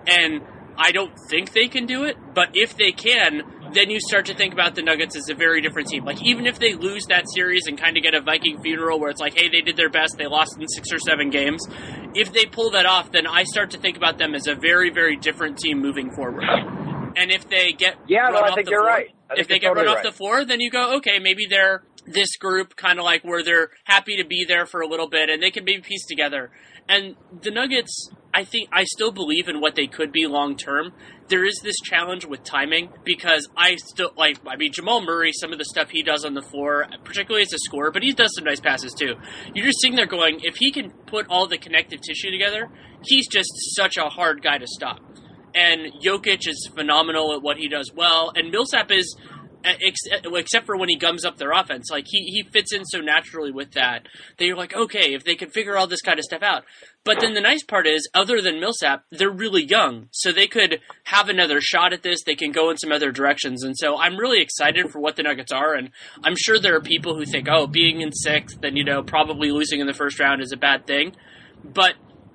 and I don't think they can do it. But if they can, then you start to think about the Nuggets as a very different team. Like even if they lose that series and kind of get a Viking funeral where it's like, hey, they did their best, they lost in six or seven games. If they pull that off, then I start to think about them as a very, very different team moving forward. And if they get yeah, no, I think you're floor, right. if they get totally run right. off the floor, then you go, okay, maybe they're this group kind of like where they're happy to be there for a little bit and they can maybe piece together. And the Nuggets, I think I still believe in what they could be long term. There is this challenge with timing because I still like I mean Jamal Murray, some of the stuff he does on the floor, particularly as a scorer, but he does some nice passes too. You're just sitting there going, if he can put all the connective tissue together, he's just such a hard guy to stop. And Jokic is phenomenal at what he does well, and Millsap is except for when he gums up their offense. Like he, he fits in so naturally with that that you're like, okay, if they could figure all this kind of stuff out. But then the nice part is, other than Millsap, they're really young, so they could have another shot at this. They can go in some other directions, and so I'm really excited for what the Nuggets are. And I'm sure there are people who think, oh, being in sixth and you know probably losing in the first round is a bad thing, but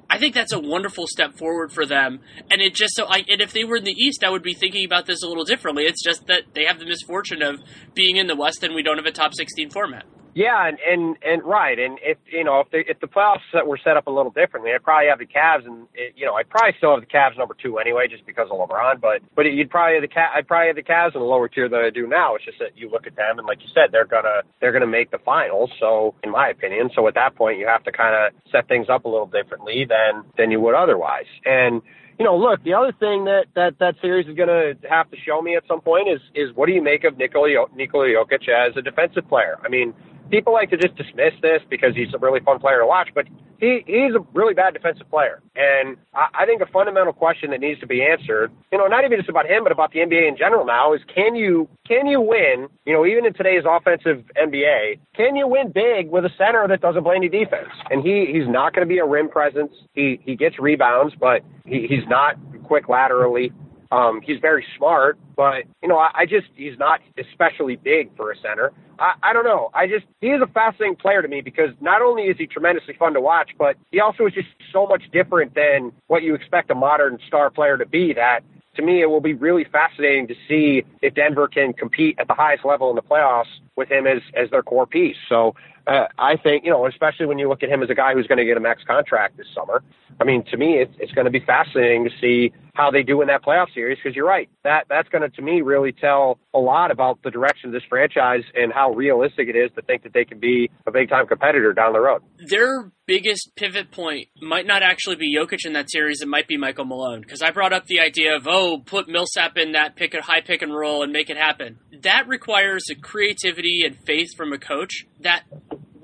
I think that's a wonderful step forward for them. And it just so I and if they were in the East, I would be thinking about this a little differently. It's just that they have the misfortune of being in the West and we don't have a top 16 format. Yeah, and and and right, and if you know if the if the playoffs were set up a little differently, I'd probably have the Cavs, and it, you know I'd probably still have the Cavs number two anyway, just because of LeBron. But but you'd probably have the Ca- I'd probably have the Cavs in the lower tier than I do now. It's just that you look at them, and like you said, they're gonna they're gonna make the finals. So in my opinion, so at that point you have to kind of set things up a little differently than than you would otherwise, and you know, look, the other thing that that that series is going to have to show me at some point is is what do you make of Nikola Nikola Jokic as a defensive player? I mean, people like to just dismiss this because he's a really fun player to watch, but he he's a really bad defensive player. And I, I think a fundamental question that needs to be answered, you know, not even just about him, but about the NBA in general now, is can you can you win? You know, even in today's offensive NBA, can you win big with a center that doesn't play any defense? And he he's not going to be a rim presence. He he gets rebounds, but he, he's not quick laterally. Um, he's very smart, but you know, I, I just he's not especially big for a center. I, I don't know. I just he is a fascinating player to me because not only is he tremendously fun to watch, but he also is just so much different than what you expect a modern star player to be. That to me, it will be really fascinating to see if Denver can compete at the highest level in the playoffs with him as as their core piece. So uh, I think you know, especially when you look at him as a guy who's going to get a max contract this summer. I mean, to me, it's, it's going to be fascinating to see how they do in that playoff series because you're right. That that's going to, to me, really tell a lot about the direction of this franchise and how realistic it is to think that they can be a big time competitor down the road. Their biggest pivot point might not actually be Jokic in that series. It might be Michael Malone because I brought up the idea of oh, put Millsap in that pick a high pick and roll and make it happen. That requires a creativity and faith from a coach that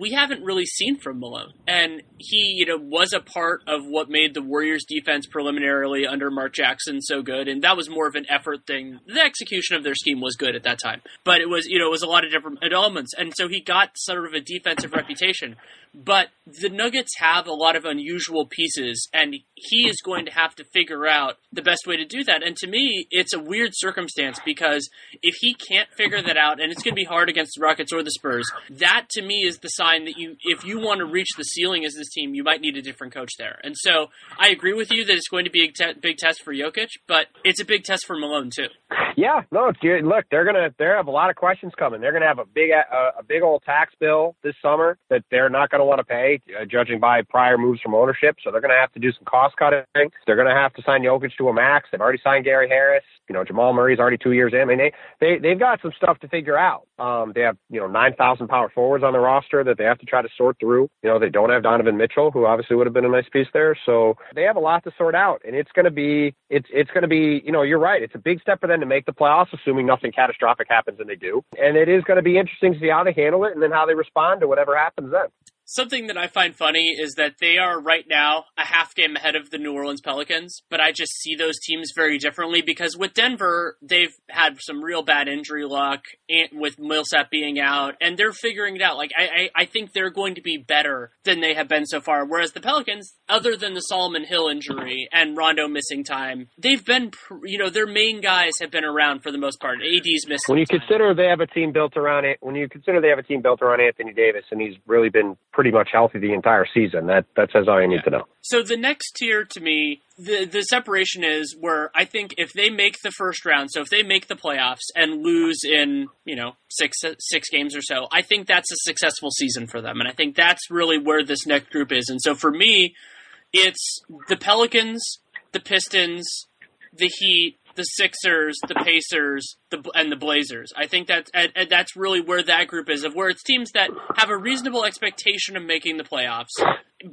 we haven't really seen from Malone. And he, you know, was a part of what made the Warriors defense preliminarily under Mark Jackson so good. And that was more of an effort thing. The execution of their scheme was good at that time, but it was, you know, it was a lot of different elements. And so he got sort of a defensive reputation. But the Nuggets have a lot of unusual pieces, and he is going to have to figure out the best way to do that. And to me, it's a weird circumstance because if he can't figure that out, and it's going to be hard against the Rockets or the Spurs, that to me is the sign that you, if you want to reach the ceiling as this team, you might need a different coach there. And so I agree with you that it's going to be a te- big test for Jokic, but it's a big test for Malone too. Yeah, no. Look, they're gonna they have a lot of questions coming. They're gonna have a big a, a big old tax bill this summer that they're not gonna want to pay, uh, judging by prior moves from ownership. So they're gonna have to do some cost cutting. They're gonna have to sign Jokic to a max. They've already signed Gary Harris. You know, Jamal Murray's already two years in. I mean, they they they've got some stuff to figure out. Um, they have you know nine thousand power forwards on the roster that they have to try to sort through. You know, they don't have Donovan Mitchell, who obviously would have been a nice piece there. So they have a lot to sort out, and it's gonna be it's it's gonna be you know you're right. It's a big step for them to make the playoffs, assuming nothing catastrophic happens, and they do. And it is going to be interesting to see how they handle it, and then how they respond to whatever happens then. Something that I find funny is that they are right now a half game ahead of the New Orleans Pelicans, but I just see those teams very differently because with Denver, they've had some real bad injury luck with Millsap being out, and they're figuring it out. Like, I, I, I think they're going to be better than they have been so far. Whereas the Pelicans, other than the Solomon Hill injury and Rondo missing time, they've been, you know, their main guys have been around for the most part. AD's missing. When you time. consider they have a team built around it, when you consider they have a team built around Anthony Davis, and he's really been pretty much healthy the entire season. That that says all you need yeah. to know. So the next tier to me, the the separation is where I think if they make the first round, so if they make the playoffs and lose in you know six six games or so, I think that's a successful season for them, and I think that's really where this next group is. And so for me, it's the Pelicans, the Pistons, the Heat, the Sixers, the Pacers, the and the Blazers. I think that's that's really where that group is of where it's teams that have a reasonable expectation of making the playoffs,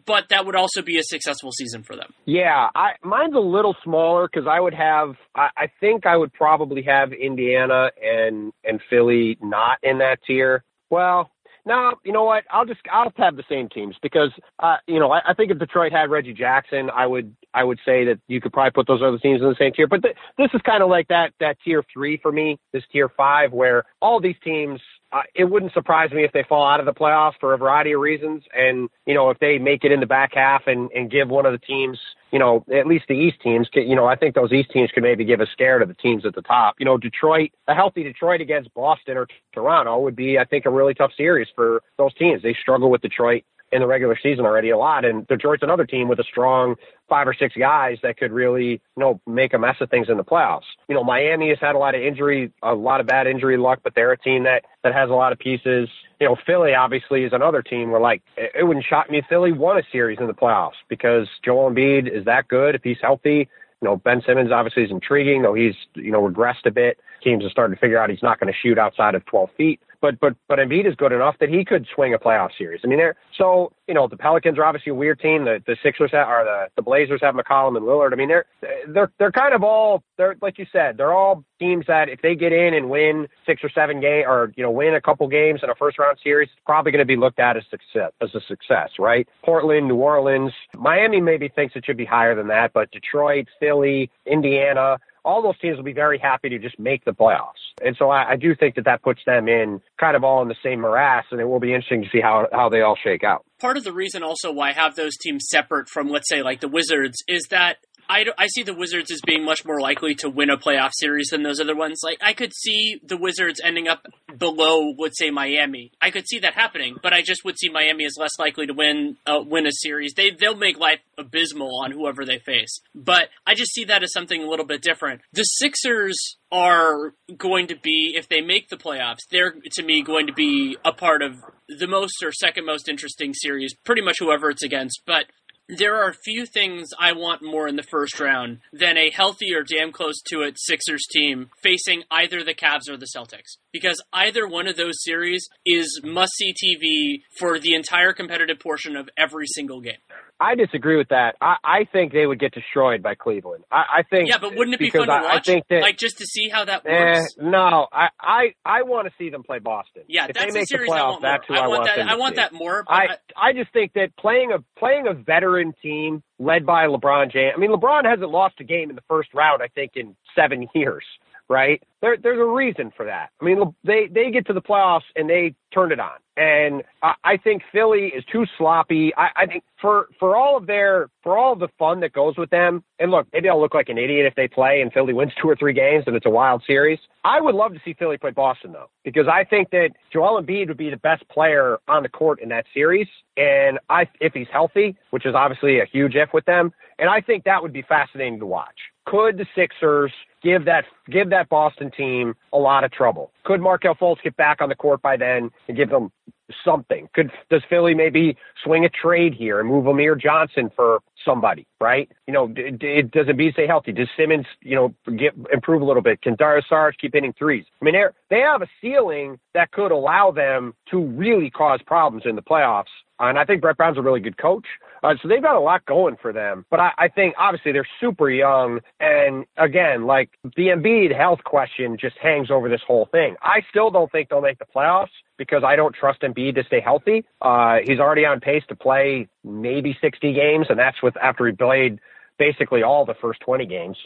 but that would also be a successful season for them. Yeah, I, mine's a little smaller because I would have. I, I think I would probably have Indiana and and Philly not in that tier. Well, no, you know what? I'll just I'll have the same teams because uh, you know I, I think if Detroit had Reggie Jackson, I would I would say that you could probably put those other teams in the same tier. But th- this is kind of like that that tier three for me, this tier five, where all these teams uh, it wouldn't surprise me if they fall out of the playoffs for a variety of reasons. And, you know, if they make it in the back half and, and give one of the teams, you know, at least the East teams, you know, I think those East teams could maybe give a scare to the teams at the top. You know, Detroit, a healthy Detroit against Boston or Toronto would be, I think, a really tough series for those teams. They struggle with Detroit in the regular season already a lot. And Detroit's another team with a strong five or six guys that could really, you know, make a mess of things in the playoffs. You know, Miami has had a lot of injury, a lot of bad injury luck, but they're a team that that has a lot of pieces. You know, Philly obviously is another team where like it wouldn't shock me if Philly won a series in the playoffs because Joel Embiid is that good if he's healthy. You know, Ben Simmons obviously is intriguing, though he's, you know, regressed a bit. Teams are starting to figure out he's not going to shoot outside of 12 feet. But but but Embiid is good enough that he could swing a playoff series. I mean, they're so you know the Pelicans are obviously a weird team. The the Sixers have, or the the Blazers have McCollum and Lillard. I mean, they're they're they're kind of all they're like you said they're all teams that if they get in and win six or seven game or you know win a couple games in a first round series, it's probably going to be looked at as success as a success, right? Portland, New Orleans, Miami maybe thinks it should be higher than that, but Detroit, Philly, Indiana all those teams will be very happy to just make the playoffs. And so I, I do think that that puts them in kind of all in the same morass, and it will be interesting to see how, how they all shake out. Part of the reason also why I have those teams separate from, let's say, like the Wizards is that I, I see the Wizards as being much more likely to win a playoff series than those other ones. Like, I could see the Wizards ending up below, let's say, Miami. I could see that happening, but I just would see Miami as less likely to win uh, win a series. They they'll make life abysmal on whoever they face. But I just see that as something a little bit different. The Sixers are going to be, if they make the playoffs, they're to me going to be a part of the most or second most interesting series, pretty much whoever it's against. But there are few things I want more in the first round than a healthy or damn close to it Sixers team facing either the Cavs or the Celtics. Because either one of those series is must see TV for the entire competitive portion of every single game. I disagree with that. I, I think they would get destroyed by Cleveland. I, I think. Yeah, but wouldn't it be fun to I, watch? I think that, like just to see how that eh, works. no, I, I, I want to see them play Boston. Yeah, if that's they make the I playoffs, that's who I I, want that. I want see. that more. I, I just think that playing a playing a veteran team led by LeBron James. I mean, LeBron hasn't lost a game in the first round. I think in seven years. Right? There, there's a reason for that. I mean, they they get to the playoffs and they turned it on. And I, I think Philly is too sloppy. I, I think for for all of their for all of the fun that goes with them. And look, maybe I'll look like an idiot if they play and Philly wins two or three games and it's a wild series. I would love to see Philly play Boston though, because I think that Joel Embiid would be the best player on the court in that series. And I, if he's healthy, which is obviously a huge if with them, and I think that would be fascinating to watch. Could the Sixers give that give that Boston team a lot of trouble? Could Markelle Fultz get back on the court by then and give them something? Could does Philly maybe swing a trade here and move Amir Johnson for somebody? Right? You know, d- d- does Embiid stay healthy? Does Simmons, you know, get improve a little bit? Can Dario Saric keep hitting threes? I mean, they they have a ceiling that could allow them to really cause problems in the playoffs. And I think Brett Brown's a really good coach. Uh, so they've got a lot going for them. But I, I think obviously they're super young. And again, like the Embiid health question just hangs over this whole thing. I still don't think they'll make the playoffs because I don't trust Embiid to stay healthy. Uh, he's already on pace to play maybe 60 games, and that's with after he played basically all the first 20 games.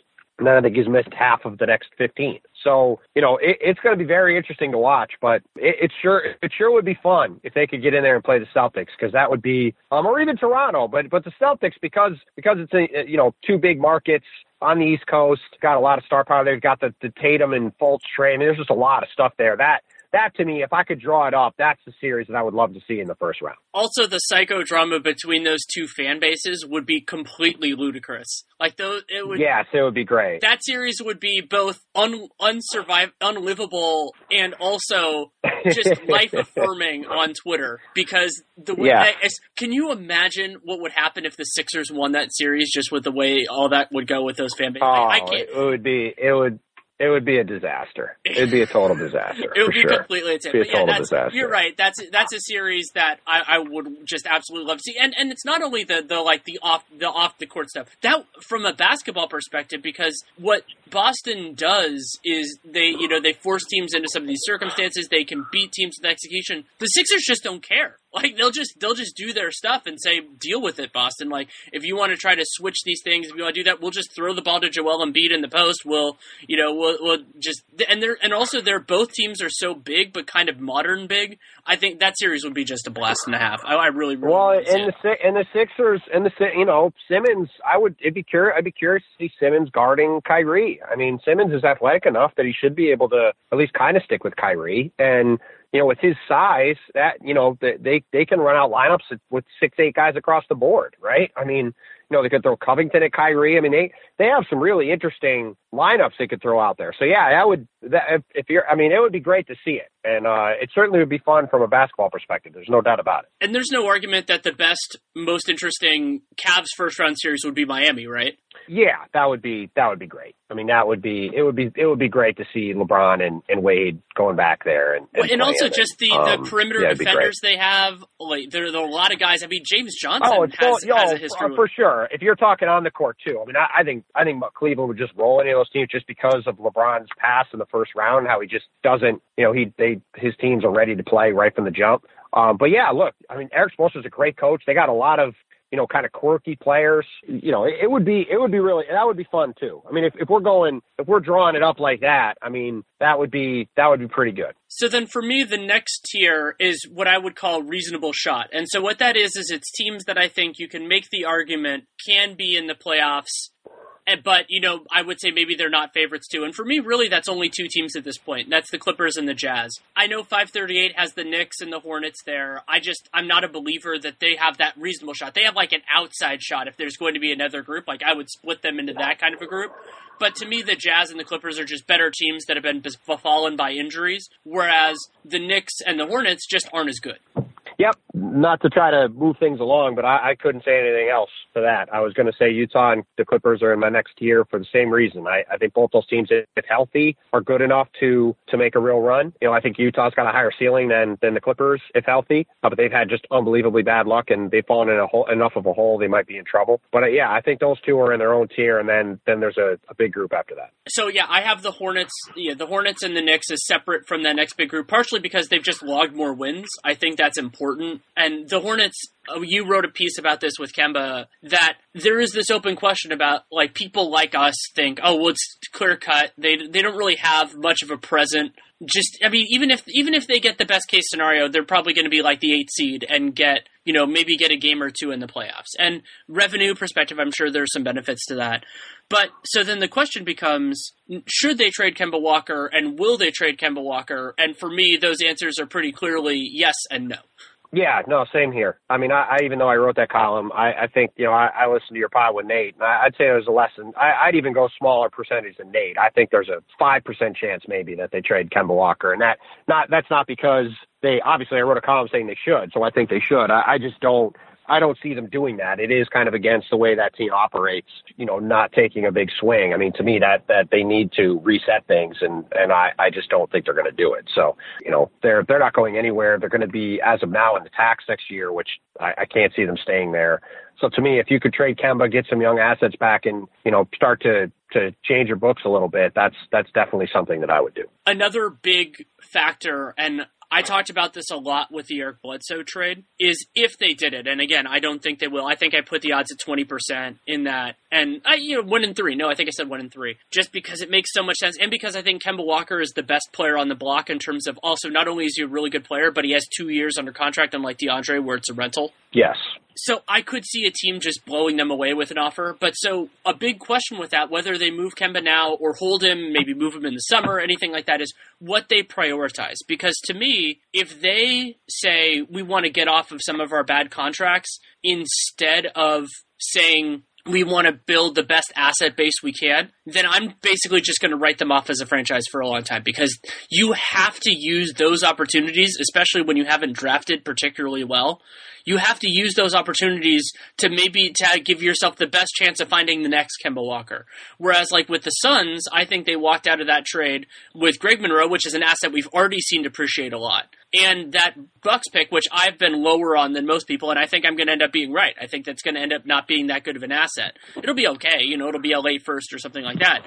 And then I think he's missed half of the next 15. So, you know, it, it's going to be very interesting to watch, but it, it sure, it sure would be fun if they could get in there and play the Celtics because that would be, um, or even Toronto, but, but the Celtics because, because it's a, you know, two big markets on the East Coast, got a lot of star power. They've got the, the Tatum and Fultz mean, there's just a lot of stuff there that, that to me, if I could draw it up, that's the series that I would love to see in the first round. Also, the psychodrama between those two fan bases would be completely ludicrous. Like those, it would. Yes, it would be great. That series would be both un unsurvive unlivable and also just life affirming on Twitter because the way Yeah. that is, can you imagine what would happen if the Sixers won that series just with the way all that would go with those fan bases? Oh, I, I oh, can't. it would be, it would, it would be a disaster. It would be a total disaster. It would be sure. completely insane. Be a But yeah, total disaster. you're right. That's that's a series that I, I would just absolutely love to see. And and it's not only the, the like the off the off the court stuff. That from a basketball perspective, because what Boston does is they you know they force teams into some of these circumstances. They can beat teams with execution. The Sixers just don't care. Like they'll just they'll just do their stuff and say deal with it, Boston. Like if you want to try to switch these things, if you want to do that, we'll just throw the ball to Joel Embiid in the post. We'll you know we'll, we'll just and they're and also they're both teams are so big but kind of modern big. I think that series would be just a blast and a half. I, I really really Well, and it. the and the Sixers and the you know Simmons, I would it'd be curious. I'd be curious to see Simmons guarding Kyrie. I mean, Simmons is athletic enough that he should be able to at least kind of stick with Kyrie. And you know, with his size, that you know they they, can run out lineups with six eight guys across the board, right? I mean, you know, they could throw Covington at Kyrie. I mean, they they have some really interesting lineups they could throw out there. So yeah, that would that if, if you're, I mean, it would be great to see it, and uh, it certainly would be fun from a basketball perspective. There's no doubt about it. And there's no argument that the best, most interesting Cavs first round series would be Miami, right? Yeah, that would be that would be great. I mean, that would be it would be it would be great to see LeBron and, and Wade going back there and Well, and also just the, Um, the perimeter yeah, it'd be great. defenders they have. Like there, there are a lot of guys. I mean, James Johnson Oh, has, yo, has a history. for, for sure. If you're talking on the court too, I mean, I, I think I think Cleveland would just roll any of those teams just because of LeBron's pass in the first round, how he just doesn't, you know, he they his teams are ready to play right from the jump. Um, but yeah, look, I mean, Erik Spoelstra's a great coach. They got a lot of you know, kind of quirky players. You know, it, would be it would be really that would be fun too. I mean, if, if we're going if we're drawing it up like that, I mean, that would be that would be pretty good. So then for me, the next tier is what I would call reasonable shot. And so what that is, is it's teams that I think you can make the argument can be in the playoffs but you know, I would say maybe they're not favorites too. And for me, really, that's only two teams at this point. That's the Clippers and the Jazz. I know 538 has the Knicks and the Hornets there. I just I'm not a believer that they have that reasonable shot. They have like an outside shot if there's going to be another group. Like I would split them into that kind of a group. But to me, the Jazz and the Clippers are just better teams that have been befallen by injuries, whereas the Knicks and the Hornets just aren't as good. Yep. Not to try to move things along, but I, I couldn't say anything else to that. I was going to say Utah and the Clippers are in my next tier for the same reason. I, I think both those teams, if healthy, are good enough to to make a real run. You know, I think Utah's got a higher ceiling than than the Clippers if healthy, uh, but they've had just unbelievably bad luck and they've fallen in a hole, enough of a hole they might be in trouble. But uh, yeah, I think those two are in their own tier, and then then there's a, a big group after that. So yeah, I have the Hornets. Yeah, the Hornets and the Knicks is separate from that next big group, partially because they've just logged more wins. I think that's important and the Hornets, oh, you wrote a piece about this with Kemba that there is this open question about like people like us think, oh, well, it's clear cut. They they don't really have much of a present. Just, I mean, even if even if they get the best case scenario, they're probably going to be like the eight seed and get you know maybe get a game or two in the playoffs. And revenue perspective, I'm sure there's some benefits to that. But so then the question becomes: Should they trade Kemba Walker, and will they trade Kemba Walker? And for me, those answers are pretty clearly yes and no. Yeah, no, same here. I mean, I, I even though I wrote that column, I, I think you know I, I listened to your pod with Nate, and I, I'd say there's a lesson. I, I'd even go smaller percentage than Nate. I think there's a five percent chance maybe that they trade Kemba Walker, and that not that's not because they obviously I wrote a column saying they should, so I think they should. I, I just don't. I don't see them doing that. It is kind of against the way that team operates, you know, not taking a big swing. I mean, to me, that that they need to reset things, and and I I just don't think they're going to do it. So, you know, they're they're not going anywhere. They're going to be as of now in the tax next year, which I, I can't see them staying there. So to me, if you could trade Kemba, get some young assets back, and you know, start to to change your books a little bit, that's that's definitely something that I would do. Another big factor, and I talked about this a lot with the Eric Bledsoe trade, is if they did it, and again, I don't think they will. I think I put the odds at 20% in that. And I, you know, one in three. No, I think I said one in three. Just because it makes so much sense. And because I think Kemba Walker is the best player on the block in terms of also not only is he a really good player, but he has two years under contract, unlike DeAndre, where it's a rental. Yes. So I could see a team just blowing them away with an offer. But so a big question with that, whether they move Kemba now or hold him, maybe move him in the summer, anything like that, is what they prioritize. Because to me, if they say we want to get off of some of our bad contracts instead of saying we want to build the best asset base we can, then I'm basically just going to write them off as a franchise for a long time because you have to use those opportunities, especially when you haven't drafted particularly well, you have to use those opportunities to maybe to give yourself the best chance of finding the next Kemba Walker. Whereas, like with the Suns, I think they walked out of that trade with Greg Monroe, which is an asset we've already seen depreciate a lot. And that Bucks pick, which I've been lower on than most people, and I think I'm going to end up being right. I think that's going to end up not being that good of an asset. It'll be okay, you know, it'll be a late first or something like that.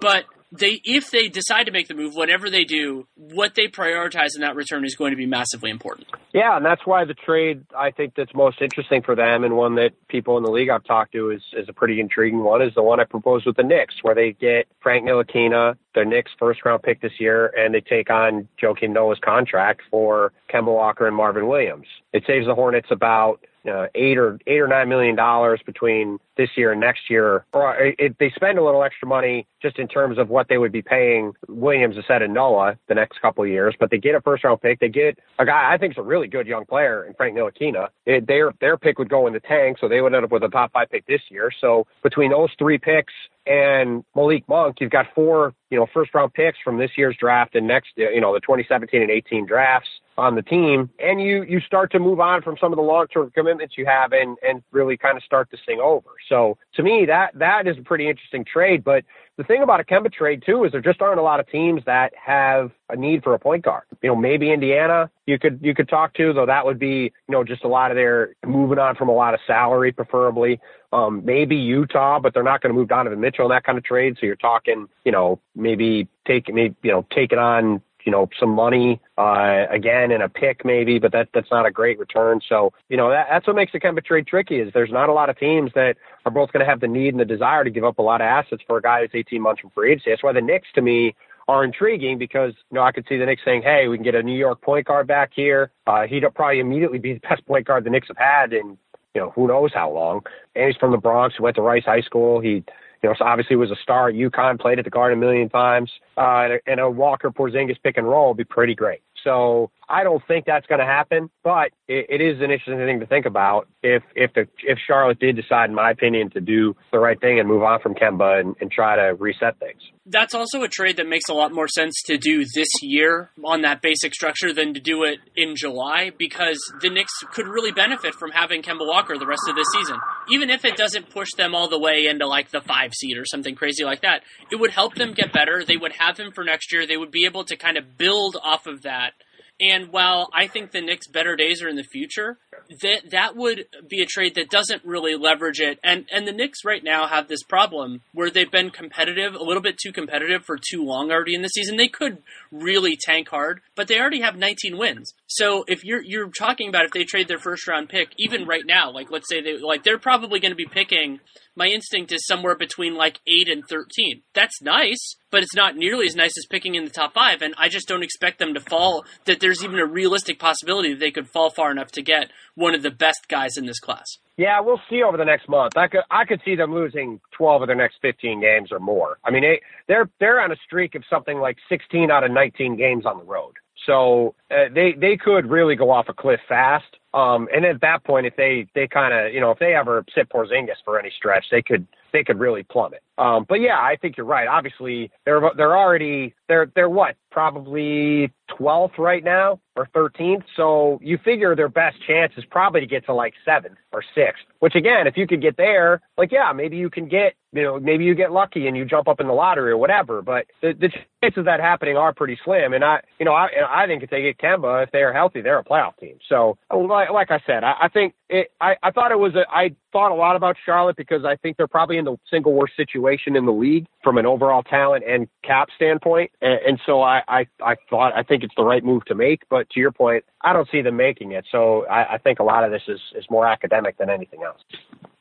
But they if they decide to make the move, whatever they do, what they prioritize in that return is going to be massively important. Yeah, and that's why the trade I think that's most interesting for them and one that people in the league I've talked to is is a pretty intriguing one is the one I proposed with the Knicks, where they get Frank Ntilikina, their Knicks first round pick this year, and they take on Joakim Noah's contract for Kemba Walker and Marvin Williams. It saves the Hornets about uh, eight or eight or nine million dollars between this year and next year. Or it, they spend a little extra money just in terms of what they would be paying Williams instead of Noah the next couple of years. But they get a first round pick. They get a guy I think is a really good young player in Frank Ntilikina. It, their their pick would go in the tank, so they would end up with a top five pick this year. So between those three picks and Malik Monk, you've got four, you know, first round picks from this year's draft and next, you know, the 2017 and 18 drafts on the team, and you you start to move on from some of the long term commitments you have, and and really kind of start this thing over. So to me, that that is a pretty interesting trade. But the thing about a Kemba trade too is there just aren't a lot of teams that have a need for a point guard. You know, maybe Indiana you could you could talk to, though that would be you know just a lot of their moving on from a lot of salary, preferably. Um, maybe Utah, but they're not going to move Donovan Mitchell in that kind of trade. So you're talking, you know, maybe taking, maybe you know, taking on you know some money uh, again in a pick maybe, but that that's not a great return. So you know that, that's what makes the Kemba trade tricky is there's not a lot of teams that are both going to have the need and the desire to give up a lot of assets for a guy who's 18 months from free agency. That's why the Knicks to me are intriguing because you know I could see the Knicks saying, "Hey, we can get a New York point guard back here. Uh, he'd probably immediately be the best point guard the Knicks have had in you know who knows how long." And he's from the Bronx. He went to Rice High School. He you know, obviously was a star at UConn, played at the Garden a million times, uh, and, a, and a Walker Porzingis pick and roll would be pretty great. So I don't think that's going to happen, but it, it is an interesting thing to think about. If if the if Charlotte did decide, in my opinion, to do the right thing and move on from Kemba and, and try to reset things. That's also a trade that makes a lot more sense to do this year on that basic structure than to do it in July because the Knicks could really benefit from having Kemba Walker the rest of this season. Even if it doesn't push them all the way into like the five seed or something crazy like that, it would help them get better. They would have him for next year. They would be able to kind of build off of that and while I think the Knicks' better days are in the future, that that would be a trade that doesn't really leverage it. And and the Knicks right now have this problem where they've been competitive, a little bit too competitive for too long already in the season. They could really tank hard, but they already have 19 wins. So if you're you're talking about if they trade their first round pick, even right now, like let's say they like they're probably going to be picking my instinct is somewhere between like 8 and 13. That's nice, but it's not nearly as nice as picking in the top 5 and I just don't expect them to fall that there's even a realistic possibility that they could fall far enough to get one of the best guys in this class. Yeah, we'll see over the next month. I could I could see them losing 12 of their next 15 games or more. I mean, they they're they're on a streak of something like 16 out of 19 games on the road. So uh, they they could really go off a cliff fast. Um, and at that point, if they they kind of you know if they ever sit Porzingis for any stretch, they could they could really plummet. Um, but yeah, I think you're right. Obviously, they're they're already they're they're what probably 12th right now or 13th. So you figure their best chance is probably to get to like seventh or sixth. Which again, if you could get there, like yeah, maybe you can get you know maybe you get lucky and you jump up in the lottery or whatever. But the, the chances of that happening are pretty slim. And I you know I I think if they get Kemba, if they're healthy, they're a playoff team. So like, like I said, I, I think it. I I thought it was a I thought a lot about Charlotte because I think they're probably in the single worst situation in the league from an overall talent and cap standpoint. And, and so I, I, I thought, I think it's the right move to make. But to your point, I don't see them making it. So I, I think a lot of this is, is more academic than anything else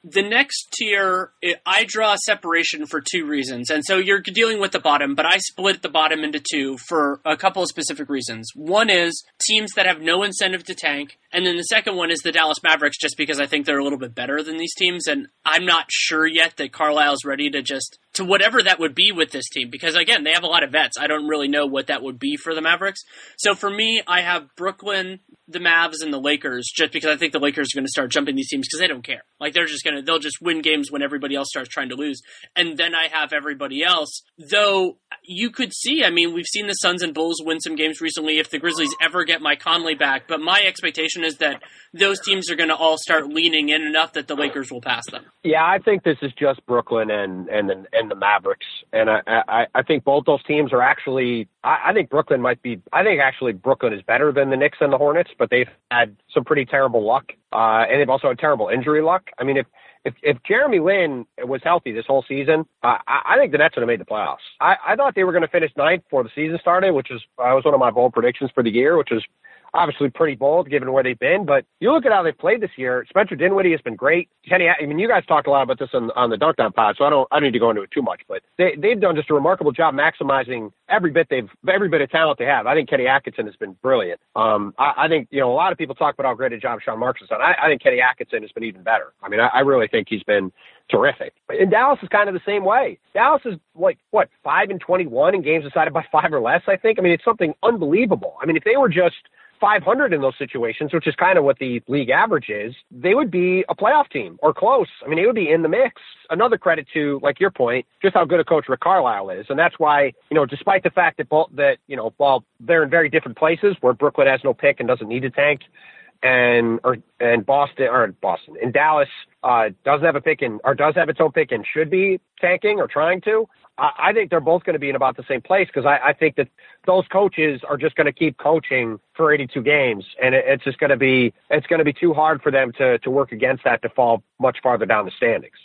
the next tier, I draw a separation for two reasons. And so you're dealing with the bottom, but I split the bottom into two for a couple of specific reasons. One is teams that have no incentive to tank. And then the second one is the Dallas Mavericks, just because I think they're a little bit better than these teams. And I'm not sure yet that Carlisle's ready to just, to whatever that would be with this team. Because again, they have a lot of vets. I don't really know what that would be for the Mavericks. So for me, I have Brooklyn, the Mavs and the Lakers just because I think the Lakers are going to start jumping these teams because they don't care. Like they're just going to they'll just win games when everybody else starts trying to lose. And then I have everybody else. Though you could see, I mean, we've seen the Suns and Bulls win some games recently if the Grizzlies ever get Mike Conley back, but my expectation is that those teams are going to all start leaning in enough that the Lakers will pass them. Yeah, I think this is just Brooklyn and and and the Mavericks, and I I, I think both those teams are actually. I, I think Brooklyn might be. I think actually Brooklyn is better than the Knicks and the Hornets, but they've had some pretty terrible luck, uh, and they've also had terrible injury luck. I mean, if if if Jeremy Lin was healthy this whole season, uh, I, I think the Nets would have made the playoffs. I, I thought they were going to finish ninth before the season started, which is uh, was one of my bold predictions for the year, which is obviously pretty bold given where they've been. But you look at how they've played this year. Spencer Dinwiddie has been great. Kenny, I mean, you guys talked a lot about this on, on the Dunked On pod, so I don't I don't need to go into it too much. But they they've done just a remarkable job maximizing every bit they've every bit of talent they have. I think Kenny Atkinson has been brilliant. Um, I, I think you know a lot of people talk about how great a job Sean Marks has done. I, I think Kenny Atkinson has been even better. I mean, I, I really think he's been terrific. And Dallas is kind of the same way. Dallas is like what five and twenty-one in games decided by five or less. I think. I mean, it's something unbelievable. I mean, if they were just 500 in those situations, which is kind of what the league average is, they would be a playoff team or close. I mean, they would be in the mix. Another credit to, like your point, just how good a coach Rick Carlisle is, and that's why you know, despite the fact that that you know, while they're in very different places, where Brooklyn has no pick and doesn't need to tank, and or and Boston or Boston and Dallas uh, doesn't have a pick and or does have its own pick and should be tanking or trying to. I, I think they're both going to be in about the same place because I, I think that those coaches are just going to keep coaching for 82 games, and it, it's just going to be it's going to be too hard for them to to work against that to fall much farther down the standings.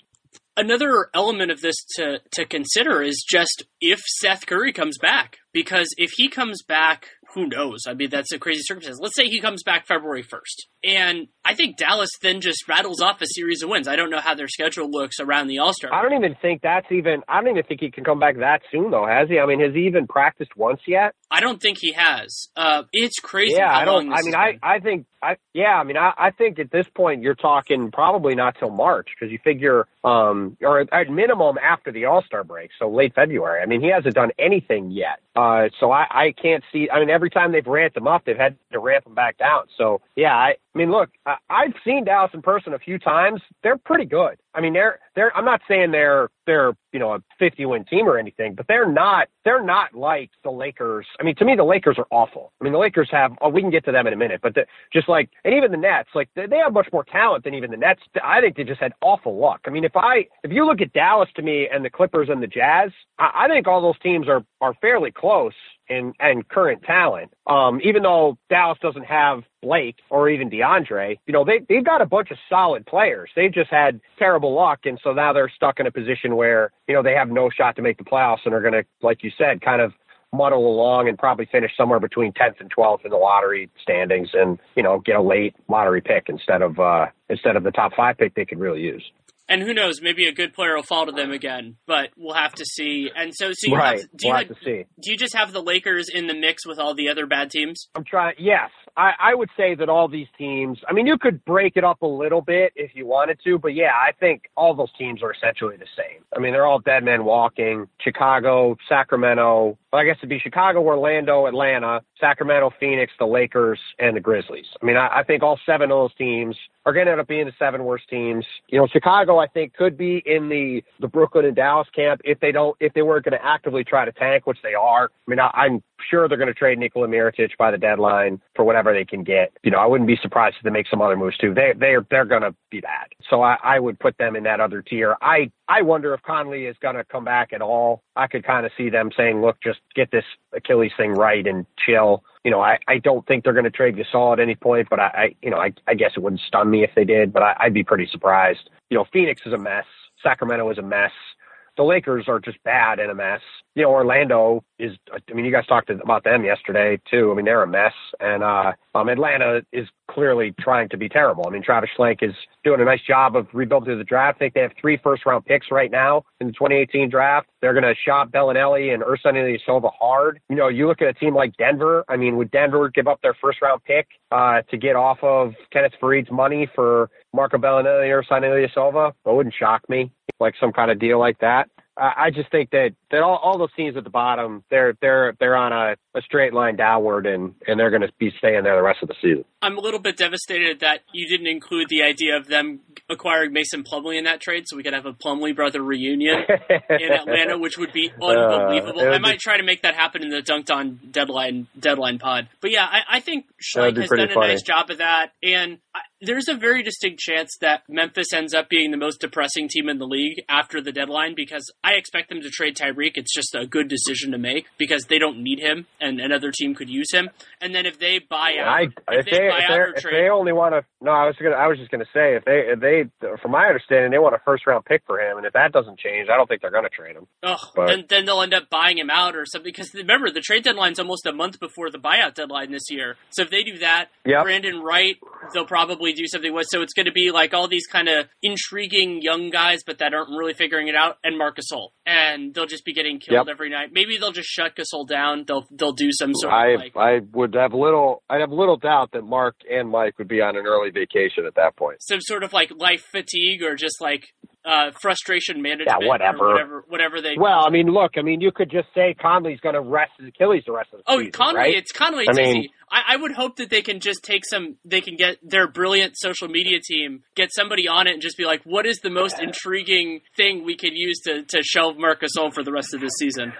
Another element of this to to consider is just if Seth Curry comes back, because if he comes back who knows? I mean, that's a crazy circumstance. Let's say he comes back February 1st and I think Dallas then just rattles off a series of wins. I don't know how their schedule looks around the All Star. I don't even think that's even. I don't even think he can come back that soon, though. Has he? I mean, has he even practiced once yet? I don't think he has. Uh, it's crazy. Yeah, I don't. I mean, I, I think I yeah, I mean, I, I think at this point you're talking probably not till March because you figure, um, or at minimum after the All Star break, so late February. I mean, he hasn't done anything yet, uh, so I, I can't see. I mean, every time they've ramped him up, they've had to ramp him back down. So yeah, I, I mean, look, I, I've seen Dallas in person a few times. They're pretty good. I mean, they're they're. I'm not saying they're they're you know a 50 win team or anything, but they're not they're not like the Lakers. I mean, to me, the Lakers are awful. I mean, the Lakers have. Oh, we can get to them in a minute, but the, just like and even the Nets, like they, they have much more talent than even the Nets. I think they just had awful luck. I mean, if I if you look at Dallas to me and the Clippers and the Jazz, I, I think all those teams are are fairly close and and current talent. Um, even though Dallas doesn't have Blake or even DeAndre, you know, they they've got a bunch of solid players. They've just had terrible luck, and so now they're stuck in a position where you know they have no shot to make the playoffs and are going to, like you said, kind of muddle along and probably finish somewhere between 10th and 12th in the lottery standings and you know get a late lottery pick instead of uh instead of the top 5 pick they could really use and who knows, maybe a good player will fall to them again, but we'll have to see. And so, so you right. have, do you we'll have, have to see. do you just have the Lakers in the mix with all the other bad teams? I'm trying. Yes, I, I would say that all these teams. I mean, you could break it up a little bit if you wanted to, but yeah, I think all those teams are essentially the same. I mean, they're all dead men walking. Chicago, Sacramento. Well, I guess it'd be Chicago, Orlando, Atlanta, Sacramento, Phoenix, the Lakers, and the Grizzlies. I mean, I, I think all seven of those teams are going to end up being the seven worst teams. You know, Chicago, I think, could be in the the Brooklyn and Dallas camp if they don't if they weren't going to actively try to tank, which they are. I mean, I, I'm sure they're going to trade Nikola Mirotic by the deadline for whatever they can get. You know, I wouldn't be surprised if they make some other moves too. They they're they're going to be bad. So I, I would put them in that other tier. I I wonder if Conley is going to come back at all. I could kind of see them saying, look, just get this Achilles thing right and chill. You know, I, I don't think they're going to trade Gasol at any point, but I, I you know, I, I guess it wouldn't stun me if they did, but I, I'd be pretty surprised. You know, Phoenix is a mess. Sacramento is a mess. The Lakers are just bad and a mess. You know, Orlando is, I mean, you guys talked about them yesterday too. I mean, they're a mess. And, uh, um, Atlanta is clearly trying to be terrible. I mean, Travis Schlenk is doing a nice job of rebuilding through the draft. I think they have three first round picks right now in the 2018 draft. They're going to shop Belinelli and Ersan Ilyasova hard. You know, you look at a team like Denver. I mean, would Denver give up their first round pick, uh, to get off of Kenneth Faried's money for Marco Belinelli or Ersan Ilyasova? That wouldn't shock me, like some kind of deal like that. I just think that, that all, all those teams at the bottom, they're they're they're on a, a straight line downward, and, and they're going to be staying there the rest of the season. I'm a little bit devastated that you didn't include the idea of them acquiring Mason Plumlee in that trade, so we could have a Plumlee brother reunion in Atlanta, which would be unbelievable. Uh, I might try to make that happen in the Dunked On deadline deadline pod. But yeah, I, I think be has done a funny. nice job of that, and I, there's a very distinct chance that Memphis ends up being the most depressing team in the league after the deadline because I expect them to trade Tyreke. It's just a good decision to make because they don't need him, and another team could use him. And then if they buy out, I, if if they buy if, out if trade, they only want to, no, I was gonna, I was just gonna say if they, if they, from my understanding, they want a first round pick for him, and if that doesn't change, I don't think they're gonna trade him. Ugh, But- then then they'll end up buying him out or something. Because remember, the trade deadline's almost a month before the buyout deadline this year. So if they do that, Yep. Brandon Wright, they'll probably do something with. So it's going to be like all these kind of intriguing young guys, but that aren't really figuring it out, and Marcus Gasol, and they'll just be getting killed Yep. every night. Maybe they'll just shut Gasol down. They'll they'll do some sort I, of like. I would have little, I'd have little doubt that Mark and Mike would be on an early vacation at that point. some sort of like life fatigue or just like uh, frustration management. Yeah, whatever. Whatever, whatever they. Well, I mean, look, I mean, you could just say Conley's going to rest his Achilles the rest of the Oh, season, Conley, right? it's Conley. I It's mean-. I, I would hope that they can just take some. They can get their brilliant social media team, get somebody on it, and just be like, "What is the most intriguing thing we could use to to shelve Marcus Gasol for the rest of this season?"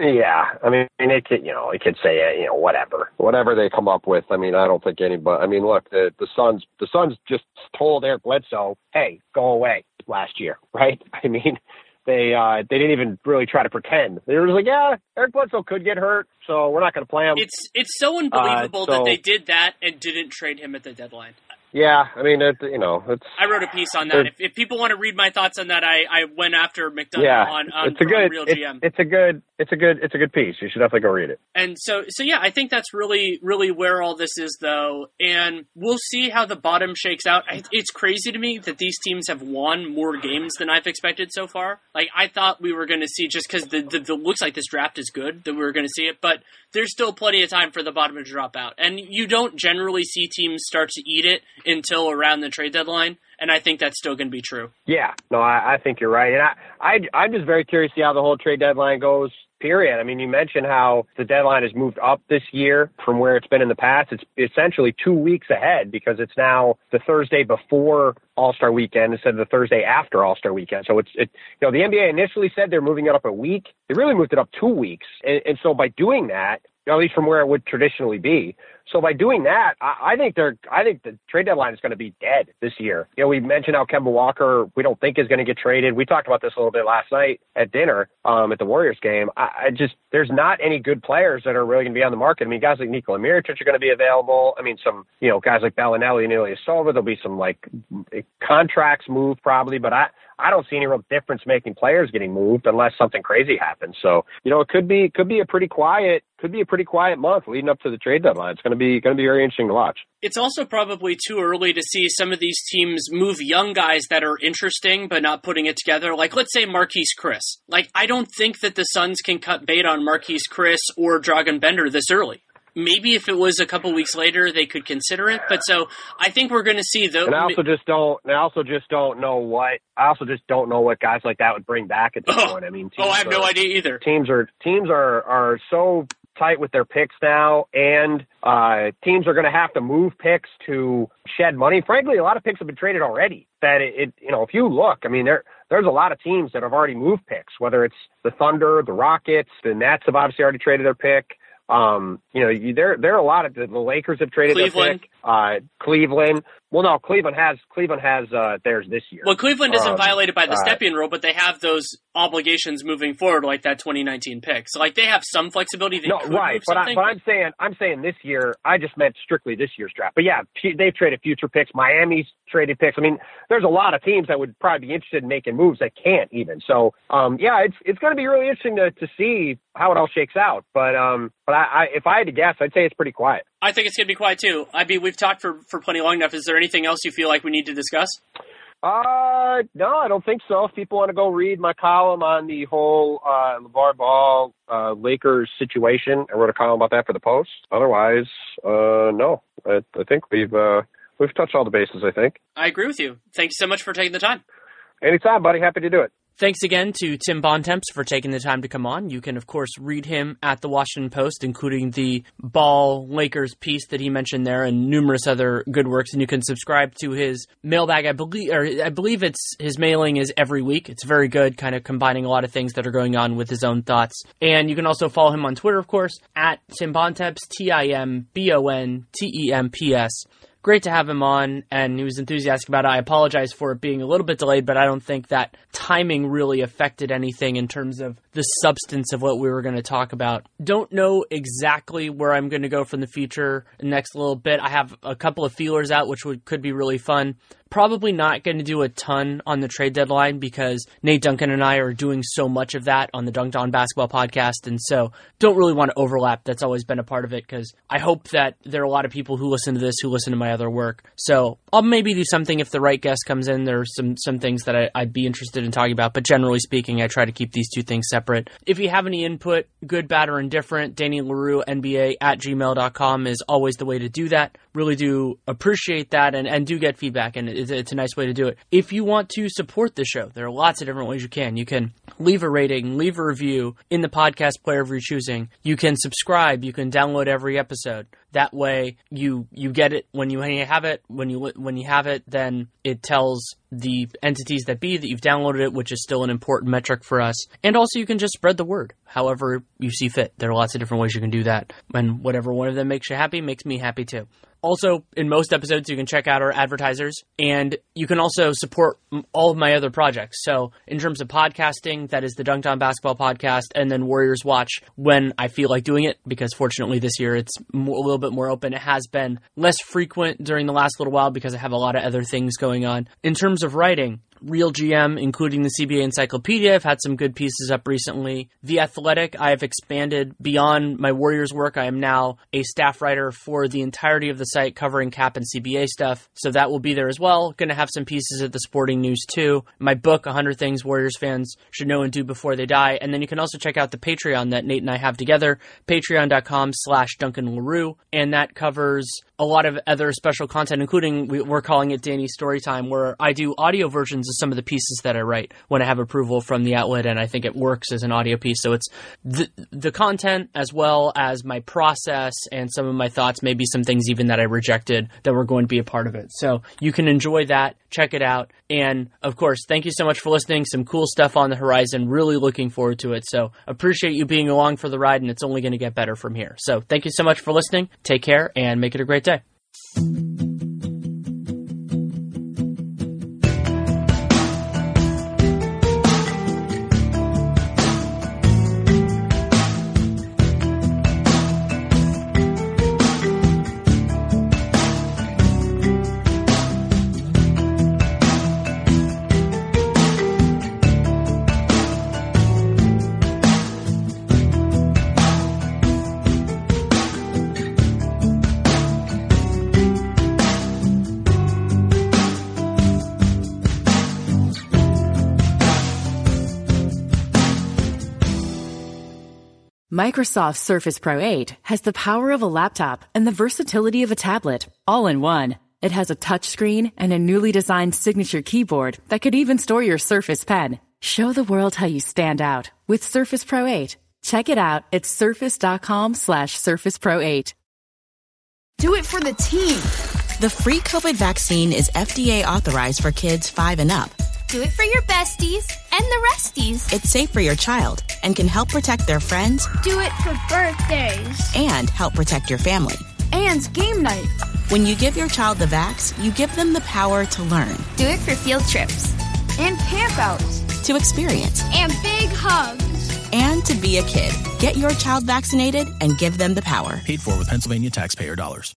Yeah, I mean, it could, you know, it could say, uh, you know, whatever, whatever they come up with. I mean, I don't think anybody. I mean, look, the the Suns, the Suns just told Eric Bledsoe, "Hey, go away." Last year, right? I mean, they uh they didn't even really try to pretend. They were just like, "Yeah, Eric Bledsoe could get hurt, so we're not going to play him." It's it's so unbelievable Uh, so- that they did that and didn't trade him at the deadline. yeah, I mean, it, you know, it's I wrote a piece on that. If, if people want to read my thoughts on that, I, I went after McDonough yeah, on, on it's a good, Real it's, GM. it's a good, it's a good it's a good piece. You should definitely go read it. And so so yeah, I think that's really really where all this is though, and we'll see how the bottom shakes out. It's crazy to me that these teams have won more games than I've expected so far. Like I thought we were going to see just because the, the, the looks like this draft is good that we were going to see it, but there's still plenty of time for the bottom to drop out, and you don't generally see teams start to eat it until around the trade deadline and I think that's still going to be true. Yeah, no, I, I think you're right, and I, I, I'm just very curious to see how the whole trade deadline goes. Period. I mean, you mentioned how the deadline has moved up this year from where it's been in the past. It's essentially two weeks ahead because it's now the Thursday before All Star Weekend instead of the Thursday after All Star Weekend. So it's it. You know, the NBA initially said they're moving it up a week. They really moved it up two weeks, and, and so by doing that, at least from where it would traditionally be. So by doing that, I, I think they're I think the trade deadline is going to be dead this year. You know, we mentioned how Kemba Walker we don't think is going to get traded. We talked about this a little bit last night at dinner um, at the Warriors game. I, I just there's not any good players that are really going to be on the market. I mean, guys like Nikola Mirotic are going to be available. I mean, some you know guys like Belinelli and Ilyasova. There'll be some like contracts moved probably, but I I don't see any real difference making players getting moved unless something crazy happens. So, you know, it could be it could be a pretty quiet could be a pretty quiet month leading up to the trade deadline. It's going to be going to be very interesting to watch. It's also probably too early to see some of these teams move young guys that are interesting but not putting it together. Like let's say Marquese Chriss. Like I don't think that the Suns can cut bait on Marquese Chriss or Dragan Bender this early maybe if it was a couple weeks later, they could consider it. But so I think we're going to see those. And I also just don't. I also just don't know what. I also just don't know what guys like that would bring back at this oh, point. I mean, oh, I have are, no idea either. Teams are teams are are so tight with their picks now, and uh, teams are going to have to move picks to shed money. Frankly, a lot of picks have been traded already. That it, it you know, if you look, I mean, there there's a lot of teams that have already moved picks. Whether it's the Thunder, the Rockets, the Nets have obviously already traded their pick. Um, you know, you, there there are a lot of the, the Lakers have traded Cleveland. their pick. Uh, Cleveland. Well, no, Cleveland has Cleveland has uh, theirs this year. Well, Cleveland isn't um, violated by the uh, Stepien rule, but they have those obligations moving forward, like that 2019 pick. So, like, they have some flexibility. They no, right, but, I, but I'm saying I'm saying this year. I just meant strictly this year's draft. But yeah, they've traded future picks. Miami's traded picks. I mean, there's a lot of teams that would probably be interested in making moves that can't even. So, um, yeah, it's it's going to be really interesting to to see how it all shakes out. But um, but I, I if I had to guess, I'd say it's pretty quiet. I think it's going to be quiet too. I mean, we've talked for, for plenty long enough. Is there anything else you feel like we need to discuss? Uh, no, I don't think so. If people want to go read my column on the whole uh, LaVar Ball uh, Lakers situation, I wrote a column about that for the Post. Otherwise, uh, no, I, I think we've uh, we've touched all the bases. I think. I agree with you. Thank you so much for taking the time. Anytime, buddy. Happy to do it. Thanks again to Tim Bontemps for taking the time to come on. You can, of course, read him at the Washington Post, including the Ball Lakers piece that he mentioned there and numerous other good works. And you can subscribe to his mailbag. I believe, or I believe it's his mailing is every week. It's very good, kind of combining a lot of things that are going on with his own thoughts. And you can also follow him on Twitter, of course, at Tim Bontemps, T I M B O N T E M P S great to have him on, and he was enthusiastic about it. I apologize for it being a little bit delayed, but I don't think that timing really affected anything in terms of the substance of what we were going to talk about. Don't know exactly where I'm going to go from the future next little bit. I have a couple of feelers out, which would, could be really fun. Probably not going to do a ton on the trade deadline because Nate Duncan and I are doing so much of that on the Dunc'd On Basketball podcast. And so don't really want to overlap. That's always been a part of it because I hope that there are a lot of people who listen to this who listen to my other work. So I'll maybe do something if the right guest comes in. There are some, some things that I, I'd be interested in talking about. But generally speaking, I try to keep these two things separate. If you have any input, good, bad, or indifferent, Danny Leroux, NBA at gmail.com is always the way to do that. Really do appreciate that and, and do get feedback. And it's, it's a nice way to do it. If you want to support the show, there are lots of different ways you can. You can leave a rating, leave a review in the podcast player of your choosing. You can subscribe. You can download every episode. That way, you you get it when you have it. When you when you have it, then it tells the entities that be that you've downloaded it, which is still an important metric for us. And also, you can just spread the word however you see fit. There are lots of different ways you can do that, and whatever one of them makes you happy makes me happy too. Also, in most episodes, you can check out our advertisers and you can also support all of my other projects. So, in terms of podcasting, that is the Dunc'd On Basketball podcast and then Warriors Watch when I feel like doing it because fortunately this year it's a little bit more open. It has been less frequent during the last little while because I have a lot of other things going on. In terms of writing, RealGM, including the CBA Encyclopedia. I've had some good pieces up recently. The Athletic, I have expanded beyond my Warriors work. I am now a staff writer for the entirety of the site covering cap and CBA stuff. So that will be there as well. Going to have some pieces at the Sporting News too. My book, 100 Things Warriors Fans Should Know and Do Before They Die. And then you can also check out the Patreon that Nate and I have together, patreon.com slash Duncan Leroux. And that covers a lot of other special content, including we, are calling it Danny Storytime, where I do audio versions of some of the pieces that I write when I have approval from the outlet, and I think it works as an audio piece. So it's the the content as well as my process and some of my thoughts, maybe some things even that I rejected that were going to be a part of it. So you can enjoy that, check it out, and of course, thank you so much for listening. Some cool stuff on the horizon. Really looking forward to it. So appreciate you being along for the ride, and it's only going to get better from here. So thank you so much for listening. Take care and make it a great day. Thank you. Microsoft Surface Pro 8 has the power of a laptop and the versatility of a tablet, all in one. It has a touchscreen and a newly designed signature keyboard that could even store your Surface Pen. Show the world how you stand out with Surface Pro 8. Check it out at surface.com slash surface pro 8. Do it for the team. The free COVID vaccine is FDA authorized for kids 5 and up. Do it for your besties and the resties. It's safe for your child and can help protect their friends. Do it for birthdays. And help protect your family. And game night. When you give your child the vax, you give them the power to learn. Do it for field trips. And campouts. To experience. And big hugs. And to be a kid. Get your child vaccinated and give them the power. Paid for with Pennsylvania taxpayer dollars.